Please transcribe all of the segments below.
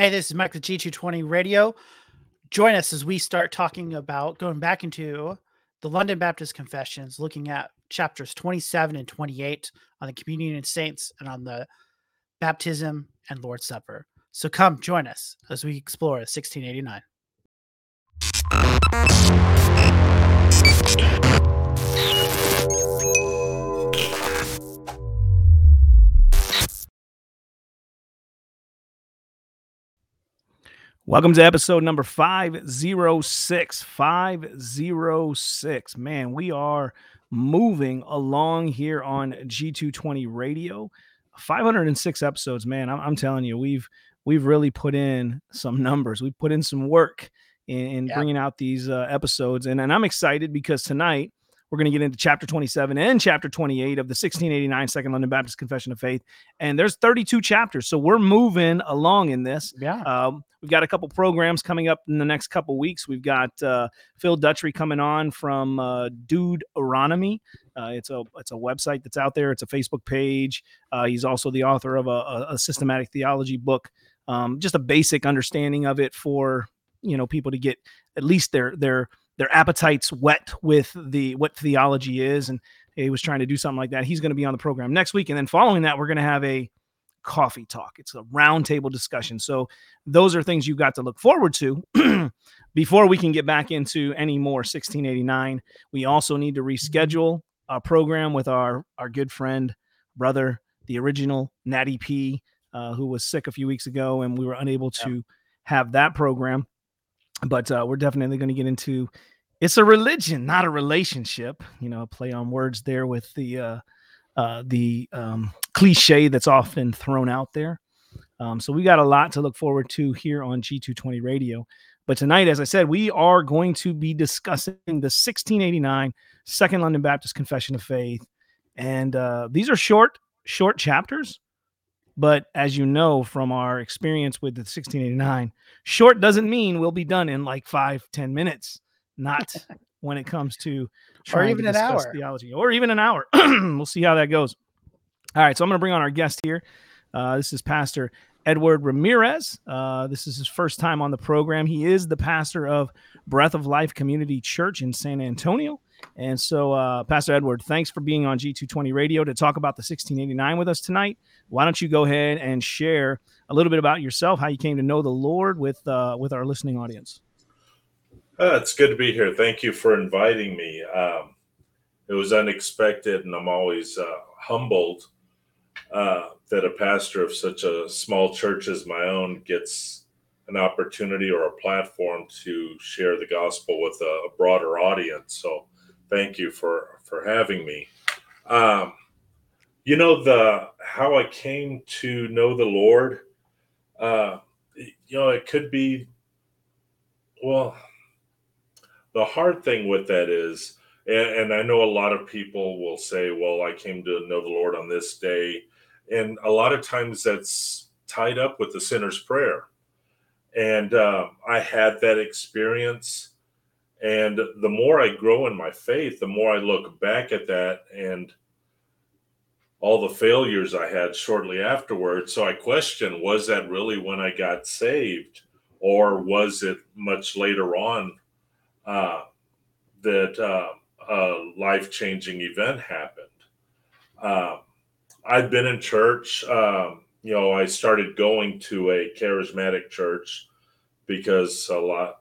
Hey, this is Mike with G220 Radio. Join us as we start talking about going back into the London Baptist Confessions, looking at chapters 27 and 28 on the communion of saints and on the baptism and Lord's Supper. So come join us as we explore 1689. Welcome to episode number 506. 506. Man, we are moving along here on G220 Radio. 506 episodes, man. I'm, I'm telling you, we've we've really put in some numbers. We've put in some work in, in yeah. bringing out these uh, episodes, and, and I'm excited because tonight we're going to get into chapter 27 and chapter 28 of the 1689 Second London Baptist Confession of Faith. And there's 32 chapters. So we're moving along in this. Yeah. Um, we've got a couple programs coming up in the next couple weeks. We've got uh, Phil Dutry coming on from uh, Dude Aronomy. Uh, it's a it's a website that's out there. It's a Facebook page. Uh, he's also the author of a, a systematic theology book. Um, just a basic understanding of it for you know people to get at least their their their appetites wet with the what theology is and he was trying to do something like that. He's going to be on the program next week and then following that we're going to have a coffee talk. It's a roundtable discussion. So those are things you've got to look forward to before we can get back into any more 1689 we also need to reschedule a program with our our good friend brother the original natty p uh, who was sick a few weeks ago and we were unable to have that program but uh, we're definitely going to get into it's a religion, not a relationship. You know, play on words there with the uh, uh, the um, cliche that's often thrown out there. Um, so we got a lot to look forward to here on G220 Radio. But tonight, as I said, we are going to be discussing the 1689 Second London Baptist Confession of Faith, and uh, these are short, short chapters. But as you know from our experience with the 1689, short doesn't mean we'll be done in like five, ten minutes. Not when it comes to or even an hour theology, or even an hour. we'll see how that goes. All right, so I'm going to bring on our guest here. Uh, this is Pastor Edward Ramirez. Uh, this is his first time on the program. He is the pastor of Breath of Life Community Church in San Antonio. And so, uh, Pastor Edward, thanks for being on G220 Radio to talk about the 1689 with us tonight. Why don't you go ahead and share a little bit about yourself, how you came to know the Lord with uh, with our listening audience? Uh, it's good to be here. Thank you for inviting me. Um, it was unexpected, and I'm always uh, humbled uh, that a pastor of such a small church as my own gets an opportunity or a platform to share the gospel with a, a broader audience. So thank you for for having me. Um, you know the how I came to know the Lord. Uh, you know, it could be. Well, the hard thing with that is, and, and I know a lot of people will say, "Well, I came to know the Lord on this day," and a lot of times that's tied up with the sinner's prayer. And uh, I had that experience and the more I grow in my faith, the more I look back at that and all the failures I had shortly afterwards. So I question was that really when I got saved, or was it much later on uh, that uh, a life changing event happened? Uh, I've been in church. Um, you know, I started going to a charismatic church because a lot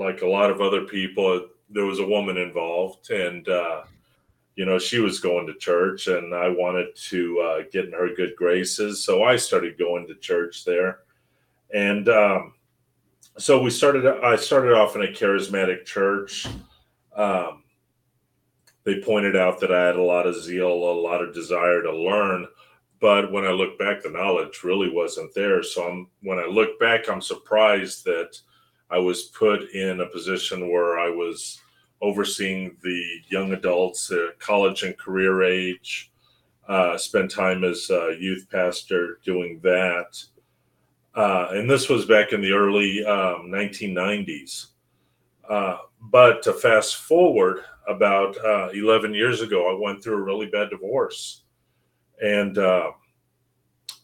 like a lot of other people, there was a woman involved, and uh, you know she was going to church, and I wanted to uh, get in her good graces, so I started going to church there, and um, so we started. I started off in a charismatic church. Um, they pointed out that I had a lot of zeal, a lot of desire to learn, but when I look back, the knowledge really wasn't there. So I'm when I look back, I'm surprised that I was put in a position where I was overseeing the young adults, uh, college and career age. Uh, spent time as a youth pastor doing that. Uh, and this was back in the early um, 1990s. Uh, but to fast forward about uh, 11 years ago, I went through a really bad divorce. And uh,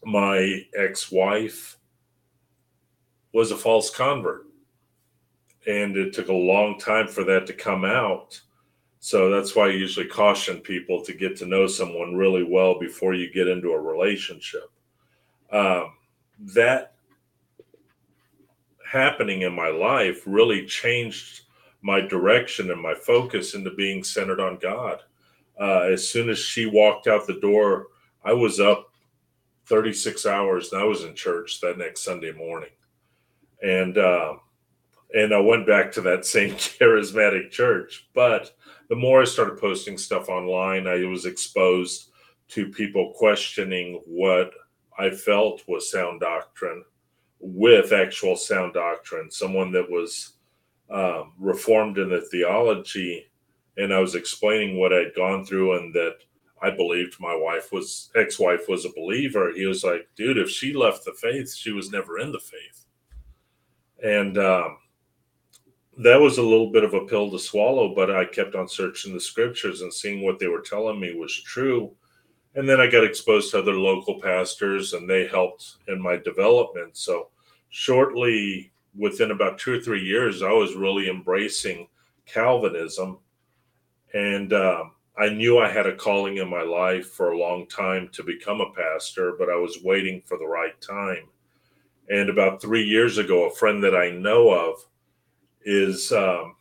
my ex wife was a false convert. And it took a long time for that to come out. So that's why I usually caution people to get to know someone really well before you get into a relationship. Um, that happening in my life really changed my direction and my focus into being centered on God. Uh, as soon as she walked out the door, I was up 36 hours and I was in church that next Sunday morning. And, um, and I went back to that same charismatic church. But the more I started posting stuff online, I was exposed to people questioning what I felt was sound doctrine with actual sound doctrine, someone that was um, reformed in the theology. And I was explaining what I'd gone through and that I believed my wife was ex wife was a believer. He was like, dude, if she left the faith, she was never in the faith. And um, that was a little bit of a pill to swallow, but I kept on searching the scriptures and seeing what they were telling me was true. And then I got exposed to other local pastors and they helped in my development. So, shortly within about two or three years, I was really embracing Calvinism. And um, I knew I had a calling in my life for a long time to become a pastor, but I was waiting for the right time. And about three years ago, a friend that I know of is um,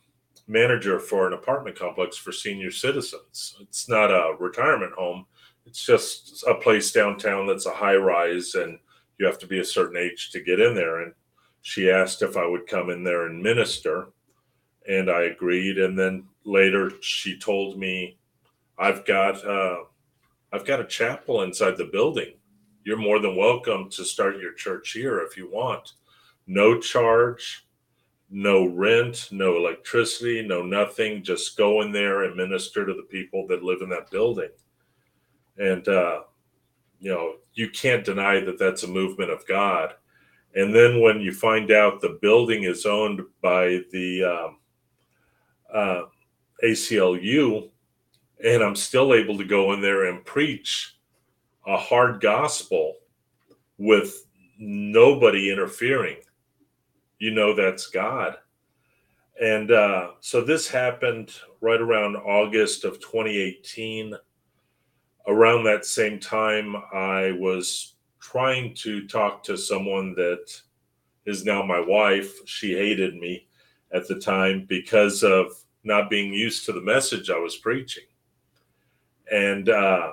manager for an apartment complex for senior citizens. It's not a retirement home, it's just a place downtown that's a high rise, and you have to be a certain age to get in there. And she asked if I would come in there and minister, and I agreed. And then later, she told me, "I've got uh, I've got a chapel inside the building. You're more than welcome to start your church here if you want. No charge." No rent, no electricity, no nothing. Just go in there and minister to the people that live in that building. And, uh, you know, you can't deny that that's a movement of God. And then when you find out the building is owned by the um, uh, ACLU, and I'm still able to go in there and preach a hard gospel with nobody interfering you know that's God. And uh, so this happened right around August of 2018. Around that same time, I was trying to talk to someone that is now my wife. She hated me at the time because of not being used to the message I was preaching. And, uh,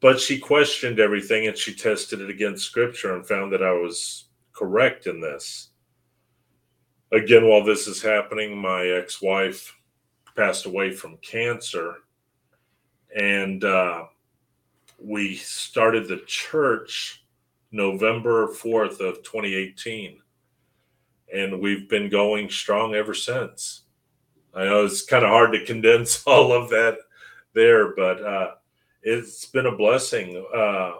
but she questioned everything and she tested it against scripture and found that I was correct in this again, while this is happening, my ex wife passed away from cancer. And uh, we started the church November 4th of 2018. And we've been going strong ever since. I know it's kind of hard to condense all of that there, but uh, it's been a blessing. Uh,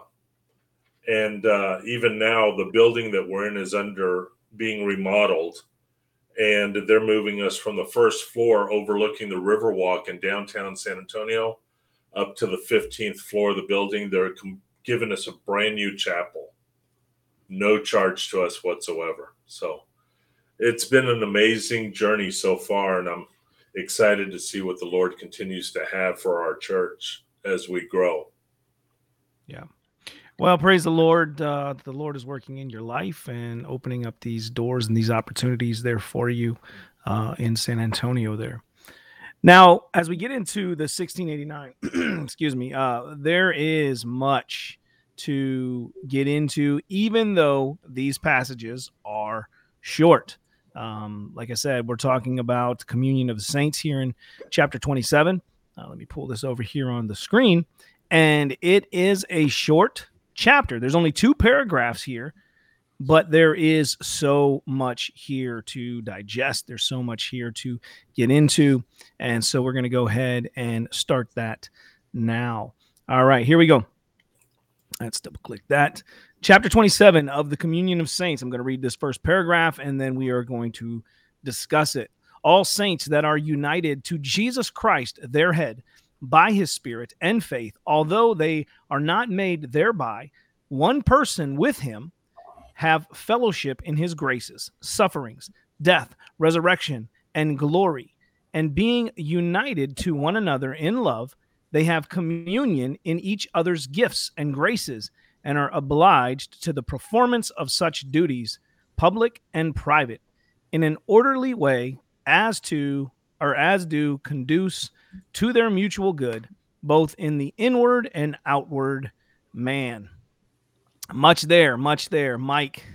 and uh, even now, the building that we're in is under being remodeled and they're moving us from the first floor overlooking the Riverwalk in downtown San Antonio up to the 15th floor of the building. They're com- giving us a brand new chapel, no charge to us whatsoever. So it's been an amazing journey so far, and I'm excited to see what the Lord continues to have for our church as we grow. Yeah. Well, praise the Lord. Uh, the Lord is working in your life and opening up these doors and these opportunities there for you uh, in San Antonio there. Now, as we get into the 1689, excuse me, uh, there is much to get into, even though these passages are short. Um, like I said, we're talking about communion of the saints here in chapter 27. Uh, let me pull this over here on the screen. And it is a short chapter. There's only two paragraphs here, but there is so much here to digest. There's so much here to get into. And so we're going to go ahead and start that now. All right, here we go. Let's double click that. Chapter 27 of the Communion of Saints. I'm going to read this first paragraph and then we are going to discuss it. All saints that are united to Jesus Christ, their head, by his spirit and faith, although they are not made thereby one person with him, have fellowship in his graces, sufferings, death, resurrection, and glory, and being united to one another in love, they have communion in each other's gifts and graces, and are obliged to the performance of such duties, public and private, in an orderly way as to or as do conduce to their mutual good, both in the inward and outward man. Much there, much there. Mike,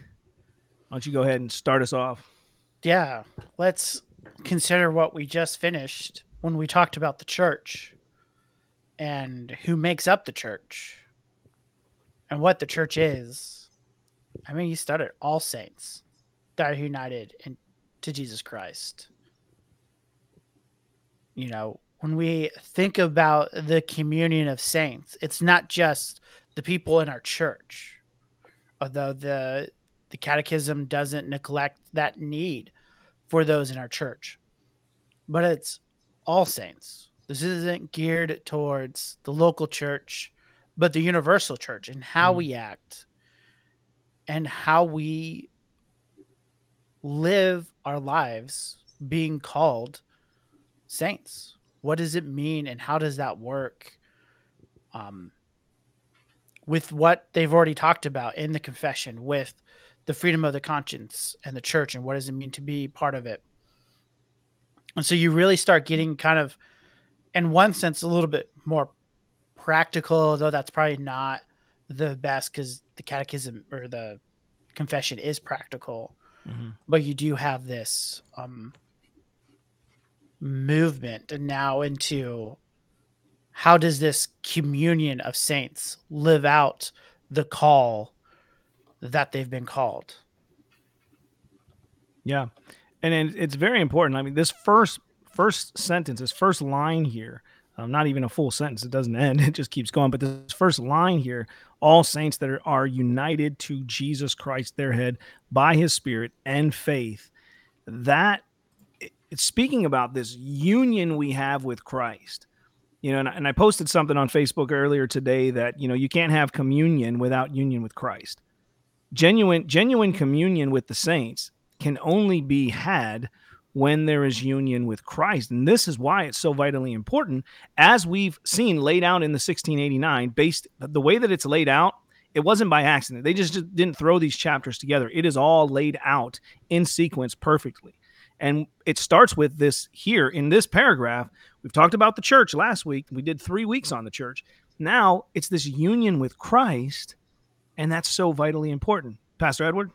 why don't you go ahead and start us off? Yeah, let's consider what we just finished when we talked about the church and who makes up the church and what the church is. I mean, you started all saints that are united in, to Jesus Christ. You know, when we think about the communion of saints, it's not just the people in our church, although the the catechism doesn't neglect that need for those in our church, but it's all saints. This isn't geared towards the local church, but the universal church and how Mhm. we act and how we live our lives being called saints. What does it mean and how does that work? Um, with what they've already talked about in the confession, with the freedom of the conscience and the church, and what does it mean to be part of it? And so you really start getting kind of, in one sense, a little bit more practical, though that's probably not the best because the catechism or the confession is practical but you do have this um, movement and now into how does this communion of saints live out the call that they've been called Yeah, and it- it's very important. I mean, this first first sentence, this first line here, um, not even a full sentence. It doesn't end. It just keeps going. But this first line here, all saints that are, are united to Jesus Christ, their head, by His Spirit and faith. That it's speaking about this union we have with Christ. You know, and, I- and I posted something on Facebook earlier today that you know you can't have communion without union with Christ. Genuine genuine communion with the saints can only be had when there is union with Christ. And this is why it's so vitally important, as we've seen laid out in the 1689, based the way that it's laid out, it wasn't by accident. They just didn't throw these chapters together. It is all laid out in sequence perfectly. And it starts with this here in this paragraph. We've talked about the church last week. We did three weeks on the church. Now it's this union with Christ, and that's so vitally important. Pastor Edward?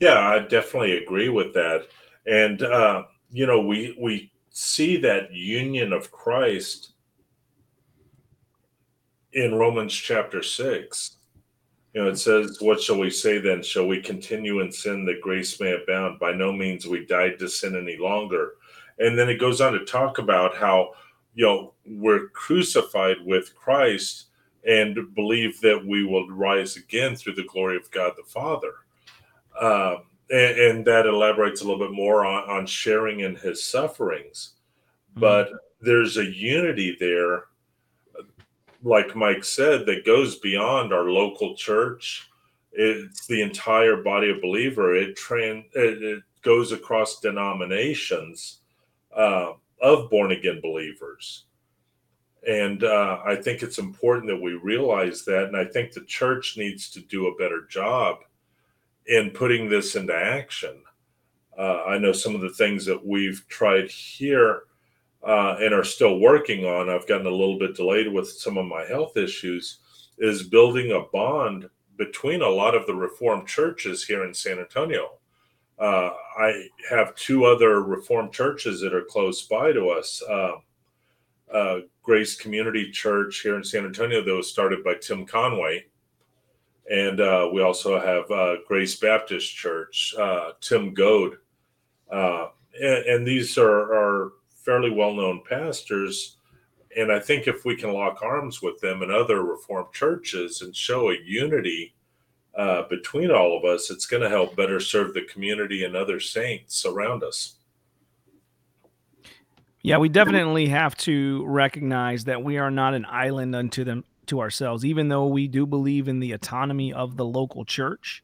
Yeah, I definitely agree with that. And uh, you know, we we see that union of Christ in Romans chapter six. You know, it says, What shall we say then? Shall we continue in sin that grace may abound? By no means we died to sin any longer. And then it goes on to talk about how, you know, we're crucified with Christ and believe that we will rise again through the glory of God the Father. Um, and, and that elaborates a little bit more on, on sharing in his sufferings. But there's a unity there, like Mike said, that goes beyond our local church. It's the entire body of believer. It tran it, it goes across denominations uh, of born again believers. And uh, I think it's important that we realize that. And I think the church needs to do a better job in putting this into action. Uh, I know some of the things that we've tried here uh, and are still working on. I've gotten a little bit delayed with some of my health issues. Is building a bond between a lot of the Reformed churches here in San Antonio. Uh, I have two other Reformed churches that are close by to us. Uh, Grace Community Church here in San Antonio that was started by Tim Conway. And uh, we also have uh, Grace Baptist Church, uh, Tim Goad. And, and these are, are fairly well known pastors. And I think if we can lock arms with them and other Reformed churches and show a unity uh, between all of us, it's going to help better serve the community and other saints around us. Yeah, we definitely have to recognize that we are not an island unto them to ourselves, even though we do believe in the autonomy of the local church.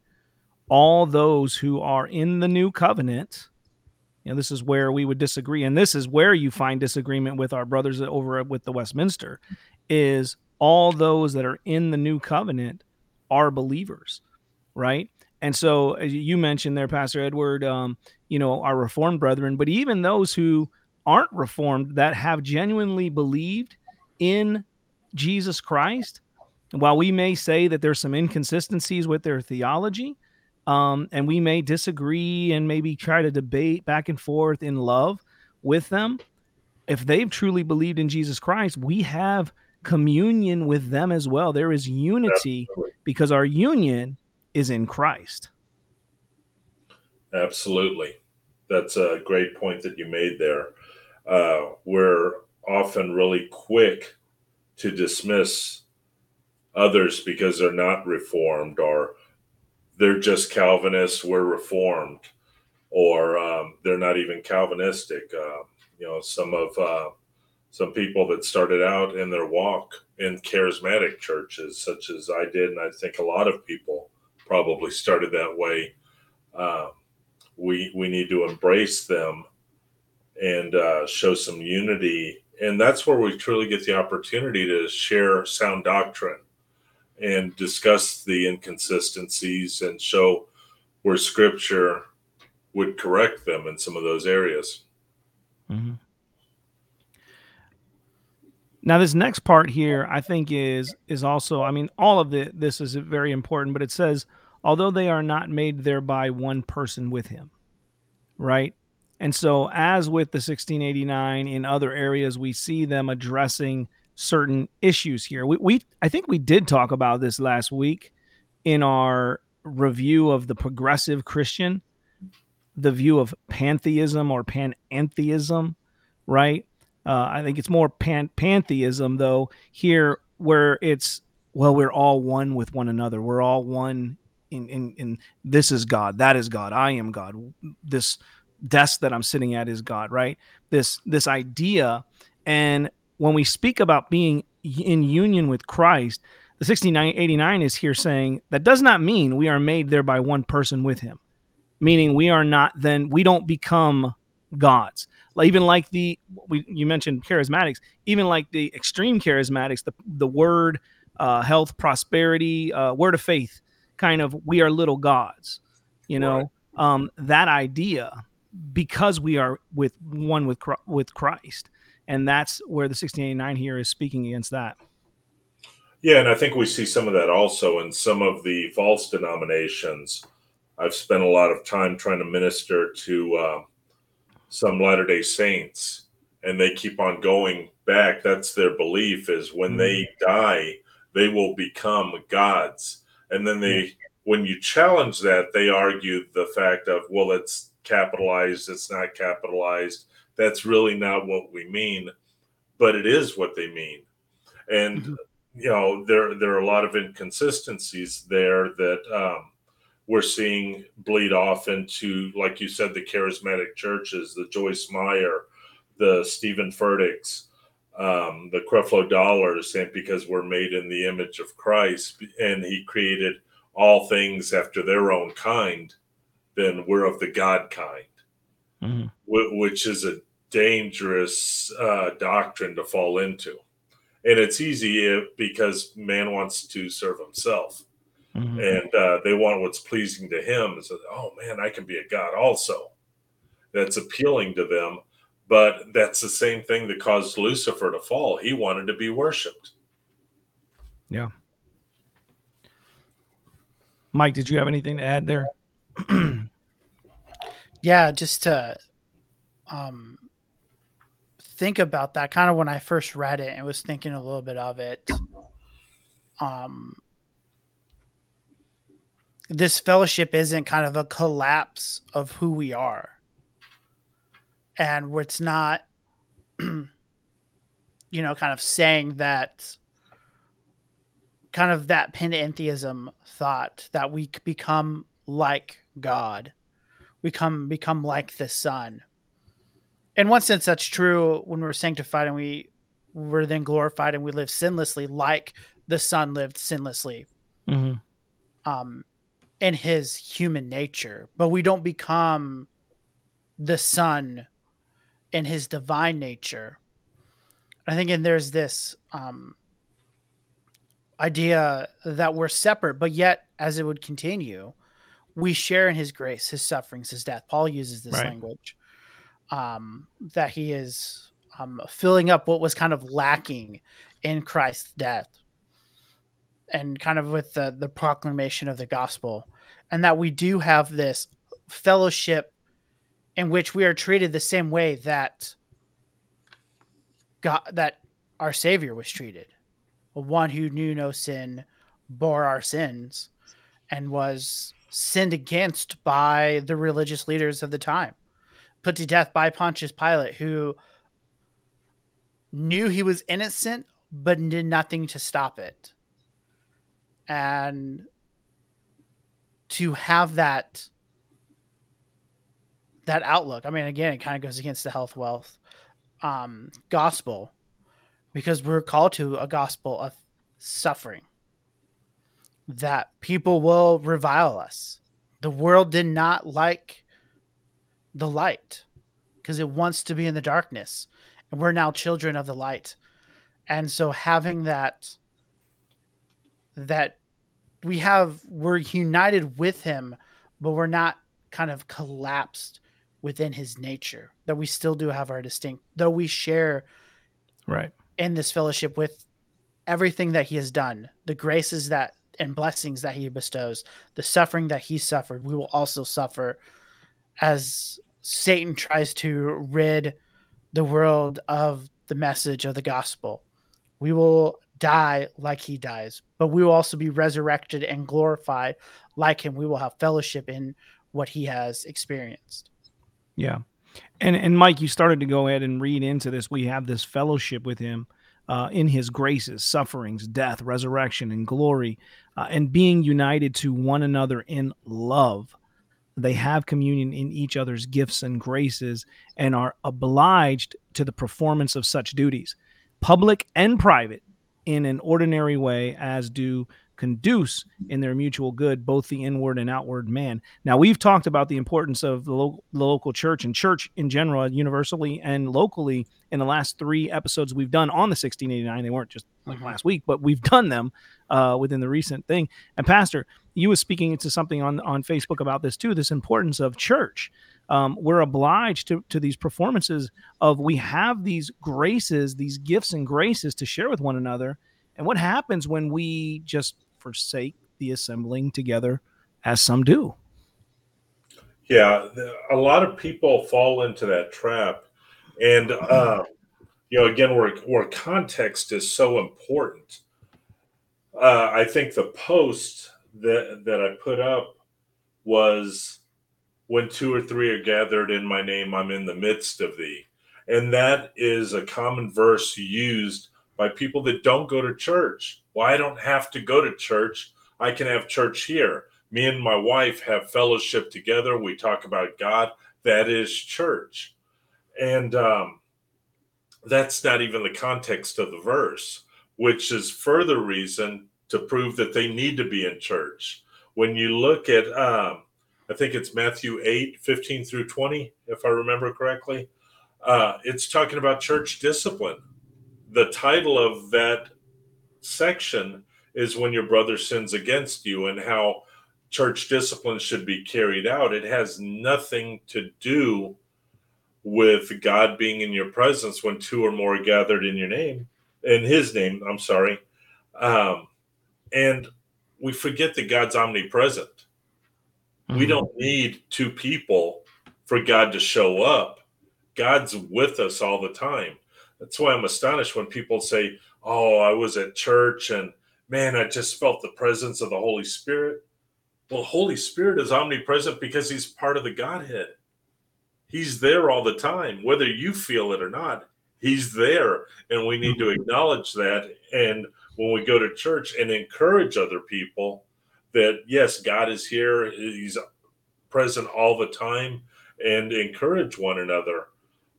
all those who are in the new covenant. You know, this is where we would disagree, and this is where you find disagreement with our brothers over with the Westminster. Is all those that are in the new covenant are believers, right? And so, as you mentioned there, Pastor Edward, um, you know, our Reformed brethren, but even those who aren't Reformed that have genuinely believed in Jesus Christ, while we may say that there's some inconsistencies with their theology, um, and we may disagree and maybe try to debate back and forth in love with them, if they've truly believed in Jesus Christ, we have communion with them as well. There is unity Absolutely. because our union is in Christ. Absolutely. That's a great point that you made there. Uh, we're often really quick to dismiss others because they're not reformed or they're just Calvinists, we're reformed, or um, they're not even Calvinistic. Uh, you know, some of uh, some people that started out in their walk in charismatic churches, such as I did, and I think a lot of people probably started that way. Uh, we we need to embrace them and uh, show some unity, and that's where we truly get the opportunity to share sound doctrine and discuss the inconsistencies and show where Scripture would correct them in some of those areas. Mm-hmm. Now, this next part here, I think is is also. I mean, all of the this is very important, but it says, although they are not made thereby one person with him, right? And so, as with the 1689 in other areas, we see them addressing certain issues here. We, we I think we did talk about this last week in our review of the progressive Christian, the view of pantheism or panentheism, right? Uh, I think it's more pan- pantheism, though, here where it's, well, we're all one with one another. We're all one in, in, in this is God, that is God, I am God. This desk that I'm sitting at is God, right? This, this idea. And when we speak about being in union with Christ, the 1689 is here saying that does not mean we are made there by one person with him, meaning we are not then, we don't become gods even like the we you mentioned charismatics, even like the extreme charismatics, the the word uh, health, prosperity, uh, word of faith, kind of we are little gods, you know, right. um, that idea because we are with one with with Christ, and that's where the 1689 here is speaking against that. Yeah, and I think we see some of that also in some of the false denominations. I've spent a lot of time trying to minister to uh, some Latter day Saints and they keep on going back. That's their belief is when mm-hmm. they die, they will become gods. And then they, when you challenge that, they argue the fact of, well, it's capitalized, it's not capitalized. That's really not what we mean, but it is what they mean. And, mm-hmm. you know, there, there are a lot of inconsistencies there that, um, we're seeing bleed off into, like you said, the charismatic churches, the Joyce Meyer, the Steven Furticks, um, the Creflo Dollars, and because we're made in the image of Christ and He created all things after their own kind, then we're of the God kind, mm-hmm. which is a dangerous uh, doctrine to fall into. And it's easy because man wants to serve himself mm-hmm. and uh, they want what's pleasing to him. So, oh man, I can be a god also. That's appealing to them, but that's the same thing that caused Lucifer to fall. He wanted to be worshipped. Yeah. Mike, did you have anything to add there? yeah, just to um, think about that. Kind of when I first read it, and was thinking a little bit of it. Um, this fellowship isn't kind of a collapse of who we are. And it's not, you know, kind of saying that, kind of that panentheism thought that we become like God, we come become like the Son. In one sense, that's true when we're sanctified and we we're then glorified and we live sinlessly, like the Son lived sinlessly. Mm-hmm. Um, in his human nature, but we don't become the son in his divine nature. I think and there's this um, idea that we're separate, but yet as it would continue, we share in his grace, his sufferings, his death. Paul uses this Right. language um, that he is um, filling up what was kind of lacking in Christ's death and kind of with the, the proclamation of the gospel. And that we do have this fellowship in which we are treated the same way that God, that our Savior was treated. One who knew no sin bore our sins and was sinned against by the religious leaders of the time, put to death by Pontius Pilate, who knew he was innocent but did nothing to stop it. And to have that that outlook, I mean, again, it kind of goes against the health wealth um, gospel because we're called to a gospel of suffering that people will revile us. The world did not like the light because it wants to be in the darkness, and we're now children of the light. And so having that that we have we're united with him, but we're not kind of collapsed within his nature. That we still do have our distinct though we share Right. in this fellowship with everything that he has done, the graces that and blessings that he bestows, the suffering that he suffered, we will also suffer as Satan tries to rid the world of the message of the gospel. We will die like he dies, but we will also be resurrected and glorified like him. We will have fellowship in what he has experienced. Yeah. And and Mike, you started to go ahead and read into this. We have this fellowship with him uh, in his graces, sufferings, death, resurrection, and glory, uh, and being united to one another in love. They have communion in each other's gifts and graces and are obliged to the performance of such duties, public and private, in an ordinary way, as do conduce in their mutual good, both the inward and outward man. Now, we've talked about the importance of the, lo- the local church and church in general, universally and locally, in the last three episodes we've done on the 1689. They weren't just like Mhm. last week, but we've done them uh, within the recent thing. And Pastor, you was speaking to something on on Facebook about this too. This importance of church. Um, we're obliged to to these performances of we have these graces, these gifts and graces to share with one another. And what happens when we just forsake the assembling together, as some do? Yeah, a lot of people fall into that trap, and uh, you know, again, where where context is so important. Uh, I think the post that that I put up was when two or three are gathered in my name, I'm in the midst of thee, and that is a common verse used by people that don't go to church. Well, I don't have to go to church; I can have church here me and my wife have fellowship together. We talk about God. That is church. And um, that's not even the context of the verse, which is further reason to prove that they need to be in church. When you look at, um, I think it's Matthew 8, 15 through 20, if I remember correctly, uh, it's talking about church discipline. The title of that section is When Your Brother Sins Against You, and how church discipline should be carried out. It has nothing to do with God being in your presence when two or more are gathered in your name, in His name. I'm sorry, um, and we forget that God's omnipresent. We Mhm. don't need two people for God to show up. God's with us all the time. That's why I'm astonished when people say, "Oh, I was at church and man, I just felt the presence of the Holy Spirit." Well, Holy Spirit is omnipresent because he's part of the Godhead. He's there all the time, whether you feel it or not. He's there, and we need to mm-hmm. acknowledge that. And when we go to church and encourage other people that yes, God is here, He's present all the time, and encourage one another.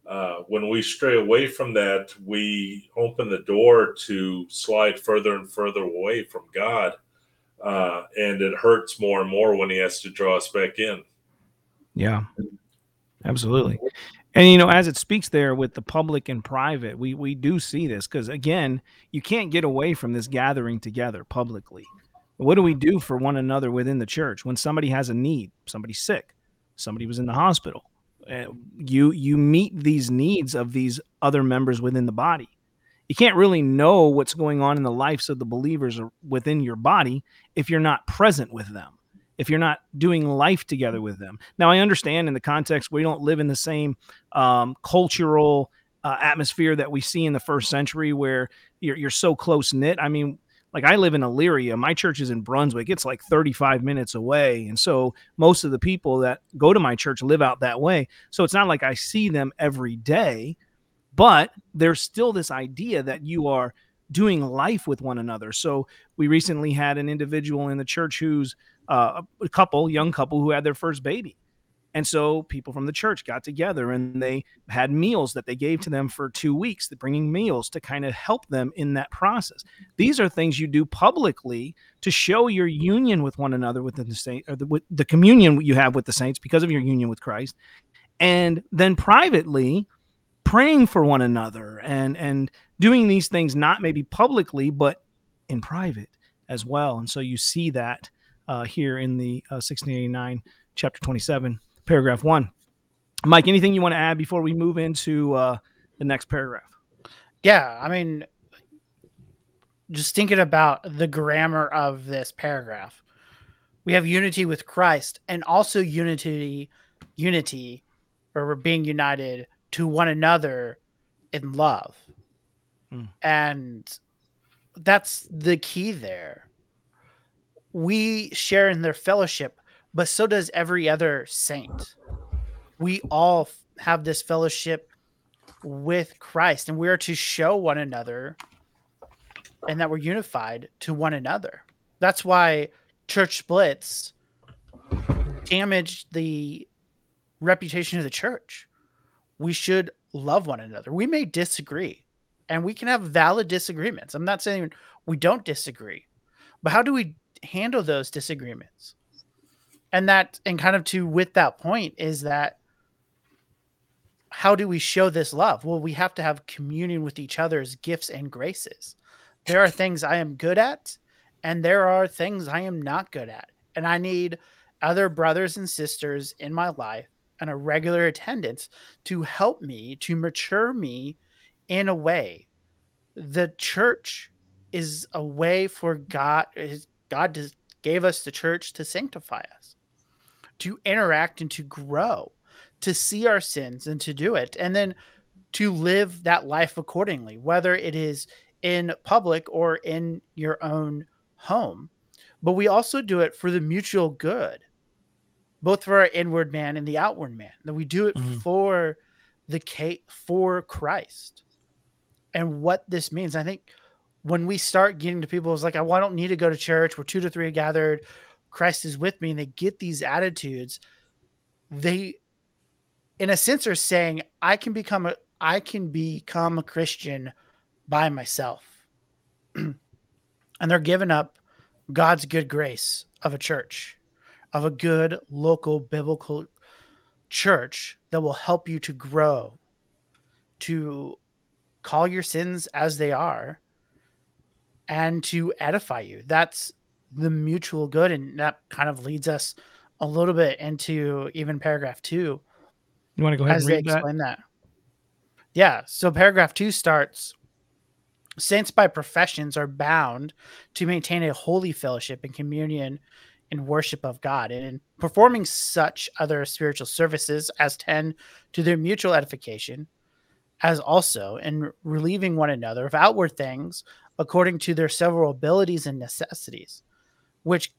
Uh, when we stray away from that, we open the door to slide further and further away from God uh, and it hurts more and more when he has to draw us back in. Yeah, absolutely. And you know, as it speaks there with the public and private, we we do see this because again, you can't get away from this gathering together publicly. What do we do for one another within the church when somebody has a need, somebody's sick, somebody was in the hospital? Uh, you you meet these needs of these other members within the body. You can't really know what's going on in the lives of the believers within your body if you're not present with them if you're not doing life together with them. Now, I understand in the context we don't live in the same um, cultural uh, atmosphere that we see in the first century where you're, you're so close knit. I mean, like I live in Elyria, my church is in Brunswick. It's like 35 minutes away. And so most of the people that go to my church live out that way. So it's not like I see them every day, but there's still this idea that you are doing life with one another. So we recently had an individual in the church who's uh, a couple, young couple who had their first baby. And so people from the church got together and they had meals that they gave to them for two weeks, bringing meals to kind of help them in that process. These are things you do publicly to show your union with one another within the saint or the, the communion you have with the saints because of your union with Christ. And then privately praying for one another and, and doing these things, not maybe publicly, but in private as well. And so you see that uh, here in the uh, 1689, chapter 27, paragraph one. Mike, anything you want to add before we move into uh, the next paragraph? Yeah, I mean, just thinking about the grammar of this paragraph, we have unity with Christ and also unity, unity, or we're being united to one another in love. Hmm. And that's the key there we share in their fellowship, but so does every other saint. We all have this fellowship with Christ, and we are to show one another and that we're unified to one another. That's why church splits damage the reputation of the church. We should love one another. We may disagree, and we can have valid disagreements. I'm not saying we don't disagree, but how do we handle those disagreements and that and kind of to with that point is that how do we show this love? Well we have to have communion with each other's gifts and graces. There are things i am good at and there are things i am not good at. And i need other brothers and sisters in my life and a regular attendance to help me to mature me in a way. The church is a way for god God gave us the church to sanctify us, to interact and to grow, to see our sins and to do it, and then to live that life accordingly, whether it is in public or in your own home. But we also do it for the mutual good, both for our inward man and the outward man. That we do it mm-hmm. for the for Christ. And what this means, I think when we start getting to people it's like oh, I don't need to go to church. We're two to three gathered. Christ is with me, and they get these attitudes. They, in a sense, are saying I can become a I can become a Christian by myself, and they're giving up God's good grace of a church, of a good local biblical church that will help you to grow, to call your sins as they are and to edify you. That's the mutual good. And that kind of leads us a little bit into even paragraph two. You want to go ahead and read that? explain that? Yeah. So paragraph two starts Saints by professions are bound to maintain a holy fellowship and communion in worship of God and in performing such other spiritual services as tend to their mutual edification, as also in relieving one another of outward things according to their several abilities and necessities, which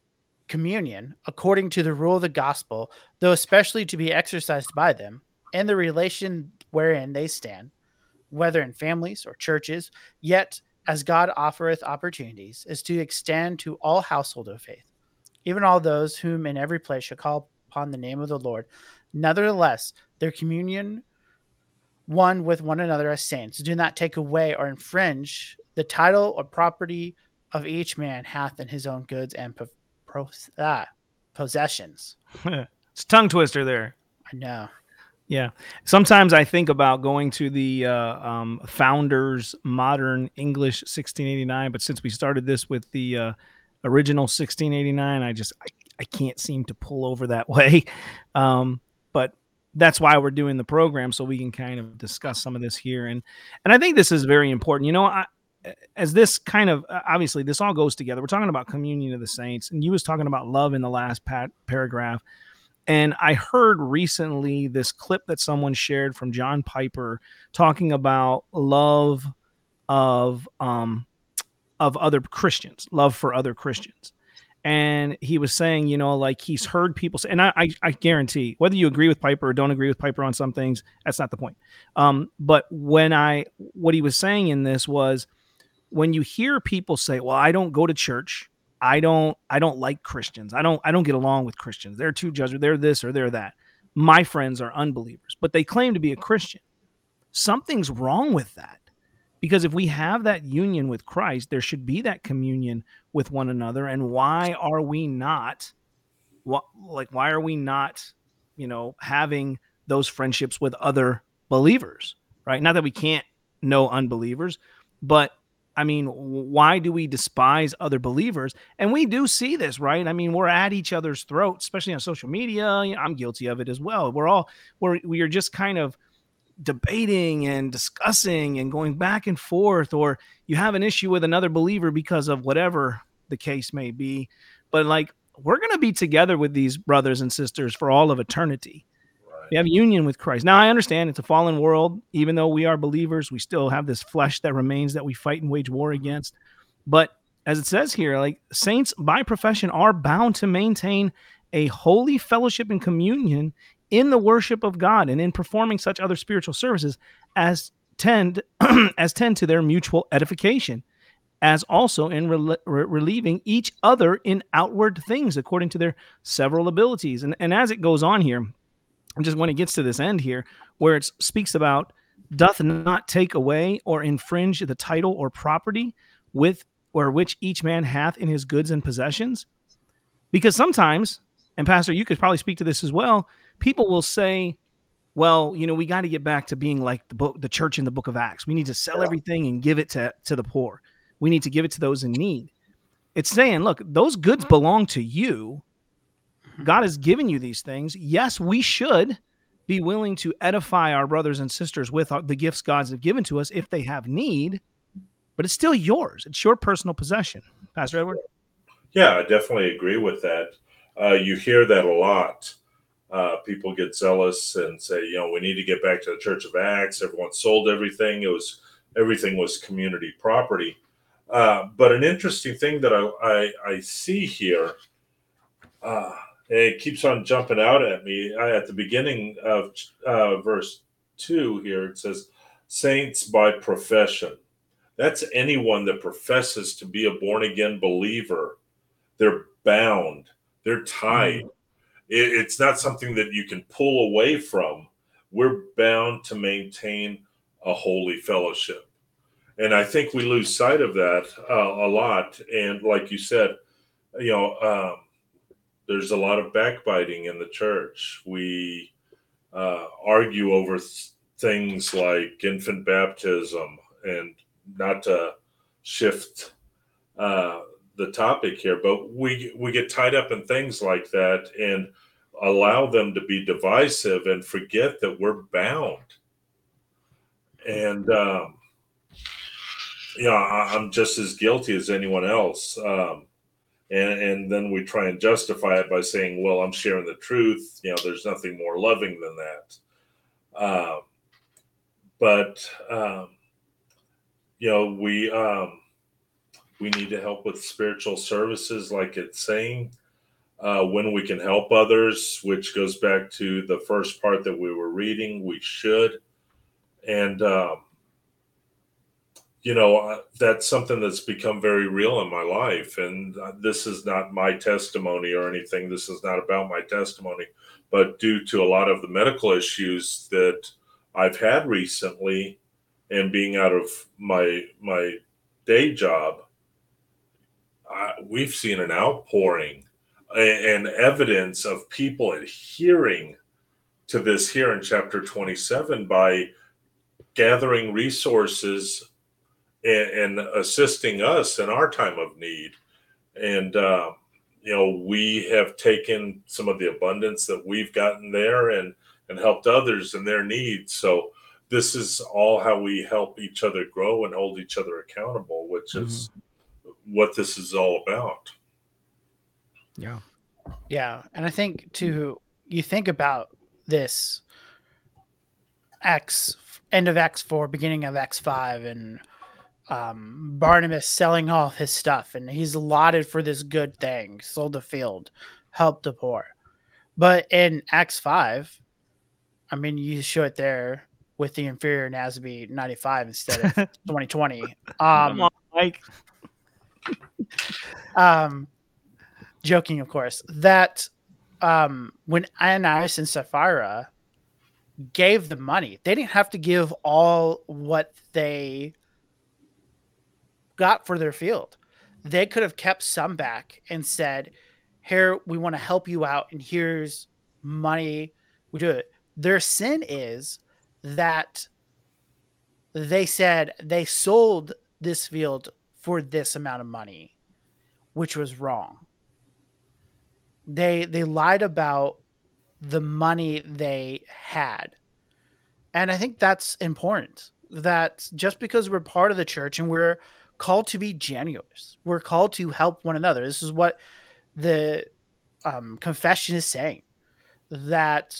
communion, according to the rule of the gospel, though especially to be exercised by them, and the relation wherein they stand, whether in families or churches, yet as God offereth opportunities, is to extend to all household of faith, even all those whom in every place shall call upon the name of the Lord. Nevertheless, their communion one with one another as saints do not take away or infringe the title or property of each man hath in his own goods and po- pro- ah, possessions. it's tongue twister there. I know. Yeah. Sometimes I think about going to the uh, um, Founders Modern English 1689, but since we started this with the uh, original 1689, I just I, I can't seem to pull over that way. Um, but that's why we're doing the program so we can kind of discuss some of this here and and I think this is very important. You know, I, as this kind of obviously this all goes together. We're talking about communion of the saints, and you was talking about love in the last pat- paragraph. And I heard recently this clip that someone shared from John Piper talking about love of um of other Christians, love for other Christians. And he was saying, you know, like he's heard people say, and I, I, I guarantee whether you agree with Piper or don't agree with Piper on some things, that's not the point. Um, but when I, what he was saying in this was, when you hear people say, "Well, I don't go to church. I don't I don't like Christians. I don't I don't get along with Christians. They're too judgmental. They're this or they're that." My friends are unbelievers, but they claim to be a Christian. Something's wrong with that. Because if we have that union with Christ, there should be that communion with one another. And why are we not what like why are we not, you know, having those friendships with other believers? Right? Not that we can't know unbelievers, but I mean, why do we despise other believers? And we do see this, right? I mean, we're at each other's throats, especially on social media. I'm guilty of it as well. We're all we're we are just kind of debating and discussing and going back and forth, or you have an issue with another believer because of whatever the case may be. But like, we're to be together with these brothers and sisters for all of eternity. We have union with Christ. Now I understand it's a fallen world. Even though we are believers, we still have this flesh that remains that we fight and wage war against. But as it says here, like saints by profession are bound to maintain a holy fellowship and communion in the worship of God and in performing such other spiritual services as tend as tend to their mutual edification as also in re- relieving each other in outward things according to their several abilities and, and as it goes on here just when it gets to this end here, where it speaks about doth not take away or infringe the title or property with or which each man hath in his goods and possessions. Because sometimes, and Pastor, you could probably speak to this as well, people will say, well, you know, we got to get back to being like the book, the church in the book of Acts. We need to sell everything and give it to, to the poor. We need to give it to those in need. It's saying, look, those goods belong to you. God has given you these things. Yes, we should be willing to edify our brothers and sisters with the gifts God's have given to us if they have need, but it's still yours. It's your personal possession. Pastor Edward? Yeah, I definitely agree with that. Uh, you hear that a lot. Uh, people get zealous and say, you know, we need to get back to the Church of Acts. Everyone sold everything. It was everything was community property. Uh, but an interesting thing that I, I, I see here, uh, it keeps on jumping out at me. I, at the beginning of uh, verse two here, it says, "Saints by profession." That's anyone that professes to be a born again believer. They're bound. They're tied. Mm. It, it's not something that you can pull away from. We're bound to maintain a holy fellowship, and I think we lose sight of that uh, a lot. And like you said, you know. Um, there's a lot of backbiting in the church. We uh, argue over th- things like infant baptism, and not to shift uh, the topic here, but we we get tied up in things like that and allow them to be divisive and forget that we're bound. And um, yeah, I'm just as guilty as anyone else. Um, and, and then we try and justify it by saying, "Well, I'm sharing the truth." You know, there's nothing more loving than that. Um, but um, you know, we um, we need to help with spiritual services, like it's saying. Uh, when we can help others, which goes back to the first part that we were reading, we should. And um, you know that's something that's become very real in my life and uh, this is not my testimony or anything this is not about my testimony but due to a lot of the medical issues that i've had recently and being out of my my day job uh, we've seen an outpouring and evidence of people adhering to this here in chapter 27 by gathering resources and, and assisting us in our time of need. And, uh, you know, we have taken some of the abundance that we've gotten there and, and helped others in their needs. So, this is all how we help each other grow and hold each other accountable, which mm-hmm. is what this is all about. Yeah. Yeah. And I think to you think about this Acts end of Acts 4, beginning of Acts 5, and um, Barnabas selling off his stuff, and he's lauded for this good thing, sold the field, helped the poor. But in Acts five, I mean, you show it there with the inferior NASB 95 instead of 2020. Um, on, Mike. um, joking, of course. That um, when Ananias and Sapphira gave the money, they didn't have to give all what they got for their field. They could have kept some back and said, "Here, we want to help you out, and here's money. We do it." Their sin is that they said they sold this field for this amount of money, which was wrong. They they lied about the money they had. And I think that's important that just because we're part of the church and we're called to be generous, we're called to help one another. This is what the um, confession is saying that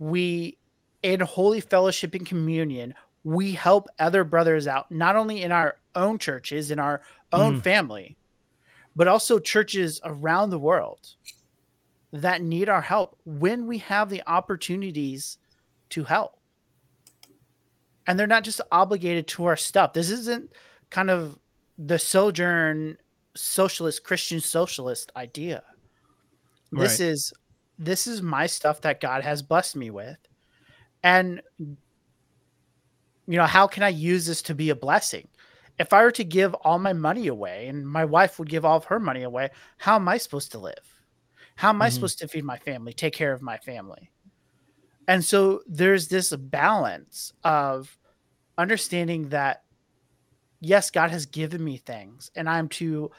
we, in holy fellowship and communion, we help other brothers out, not only in our own churches, in our own mm. family, but also churches around the world that need our help when we have the opportunities to help. And they're not just obligated to our stuff. This isn't kind of the sojourn socialist Christian socialist idea. This right. is this is my stuff that God has blessed me with. And you know, how can I use this to be a blessing? If I were to give all my money away and my wife would give all of her money away, how am I supposed to live? How am I mm-hmm. supposed to feed my family, take care of my family? And so there's this balance of understanding that, yes, God has given me things and I'm to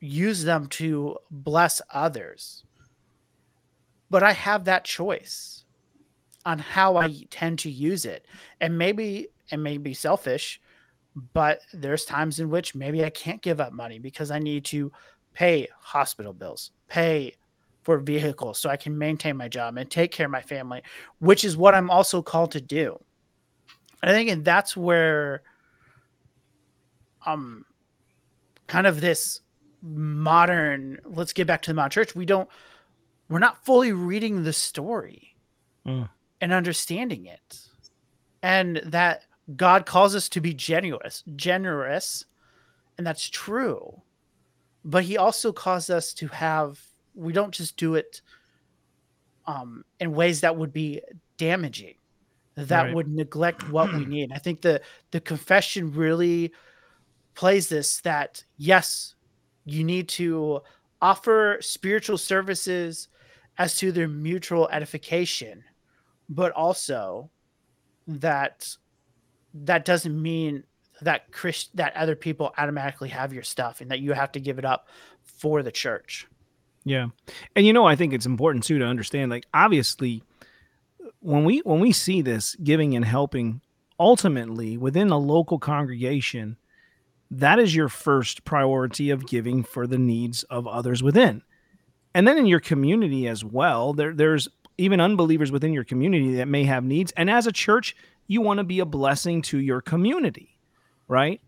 use them to bless others. But I have that choice on how I tend to use it. And maybe it may be selfish, but there's times in which maybe I can't give up money because I need to pay hospital bills, pay for vehicles so I can maintain my job and take care of my family, which is what I'm also called to do. I think and that's where um kind of this modern let's get back to the modern church. We don't we're not fully reading the story mm. and understanding it. And that God calls us to be generous, generous, and that's true. But he also calls us to have we don't just do it um, in ways that would be damaging, that right. would neglect what we need. I think the the confession really plays this that yes, you need to offer spiritual services as to their mutual edification, but also that that doesn't mean that Christ that other people automatically have your stuff and that you have to give it up for the church. Yeah. And you know, I think it's important too to understand like obviously when we when we see this giving and helping ultimately within a local congregation that is your first priority of giving for the needs of others within. And then in your community as well, there there's even unbelievers within your community that may have needs and as a church you want to be a blessing to your community, right?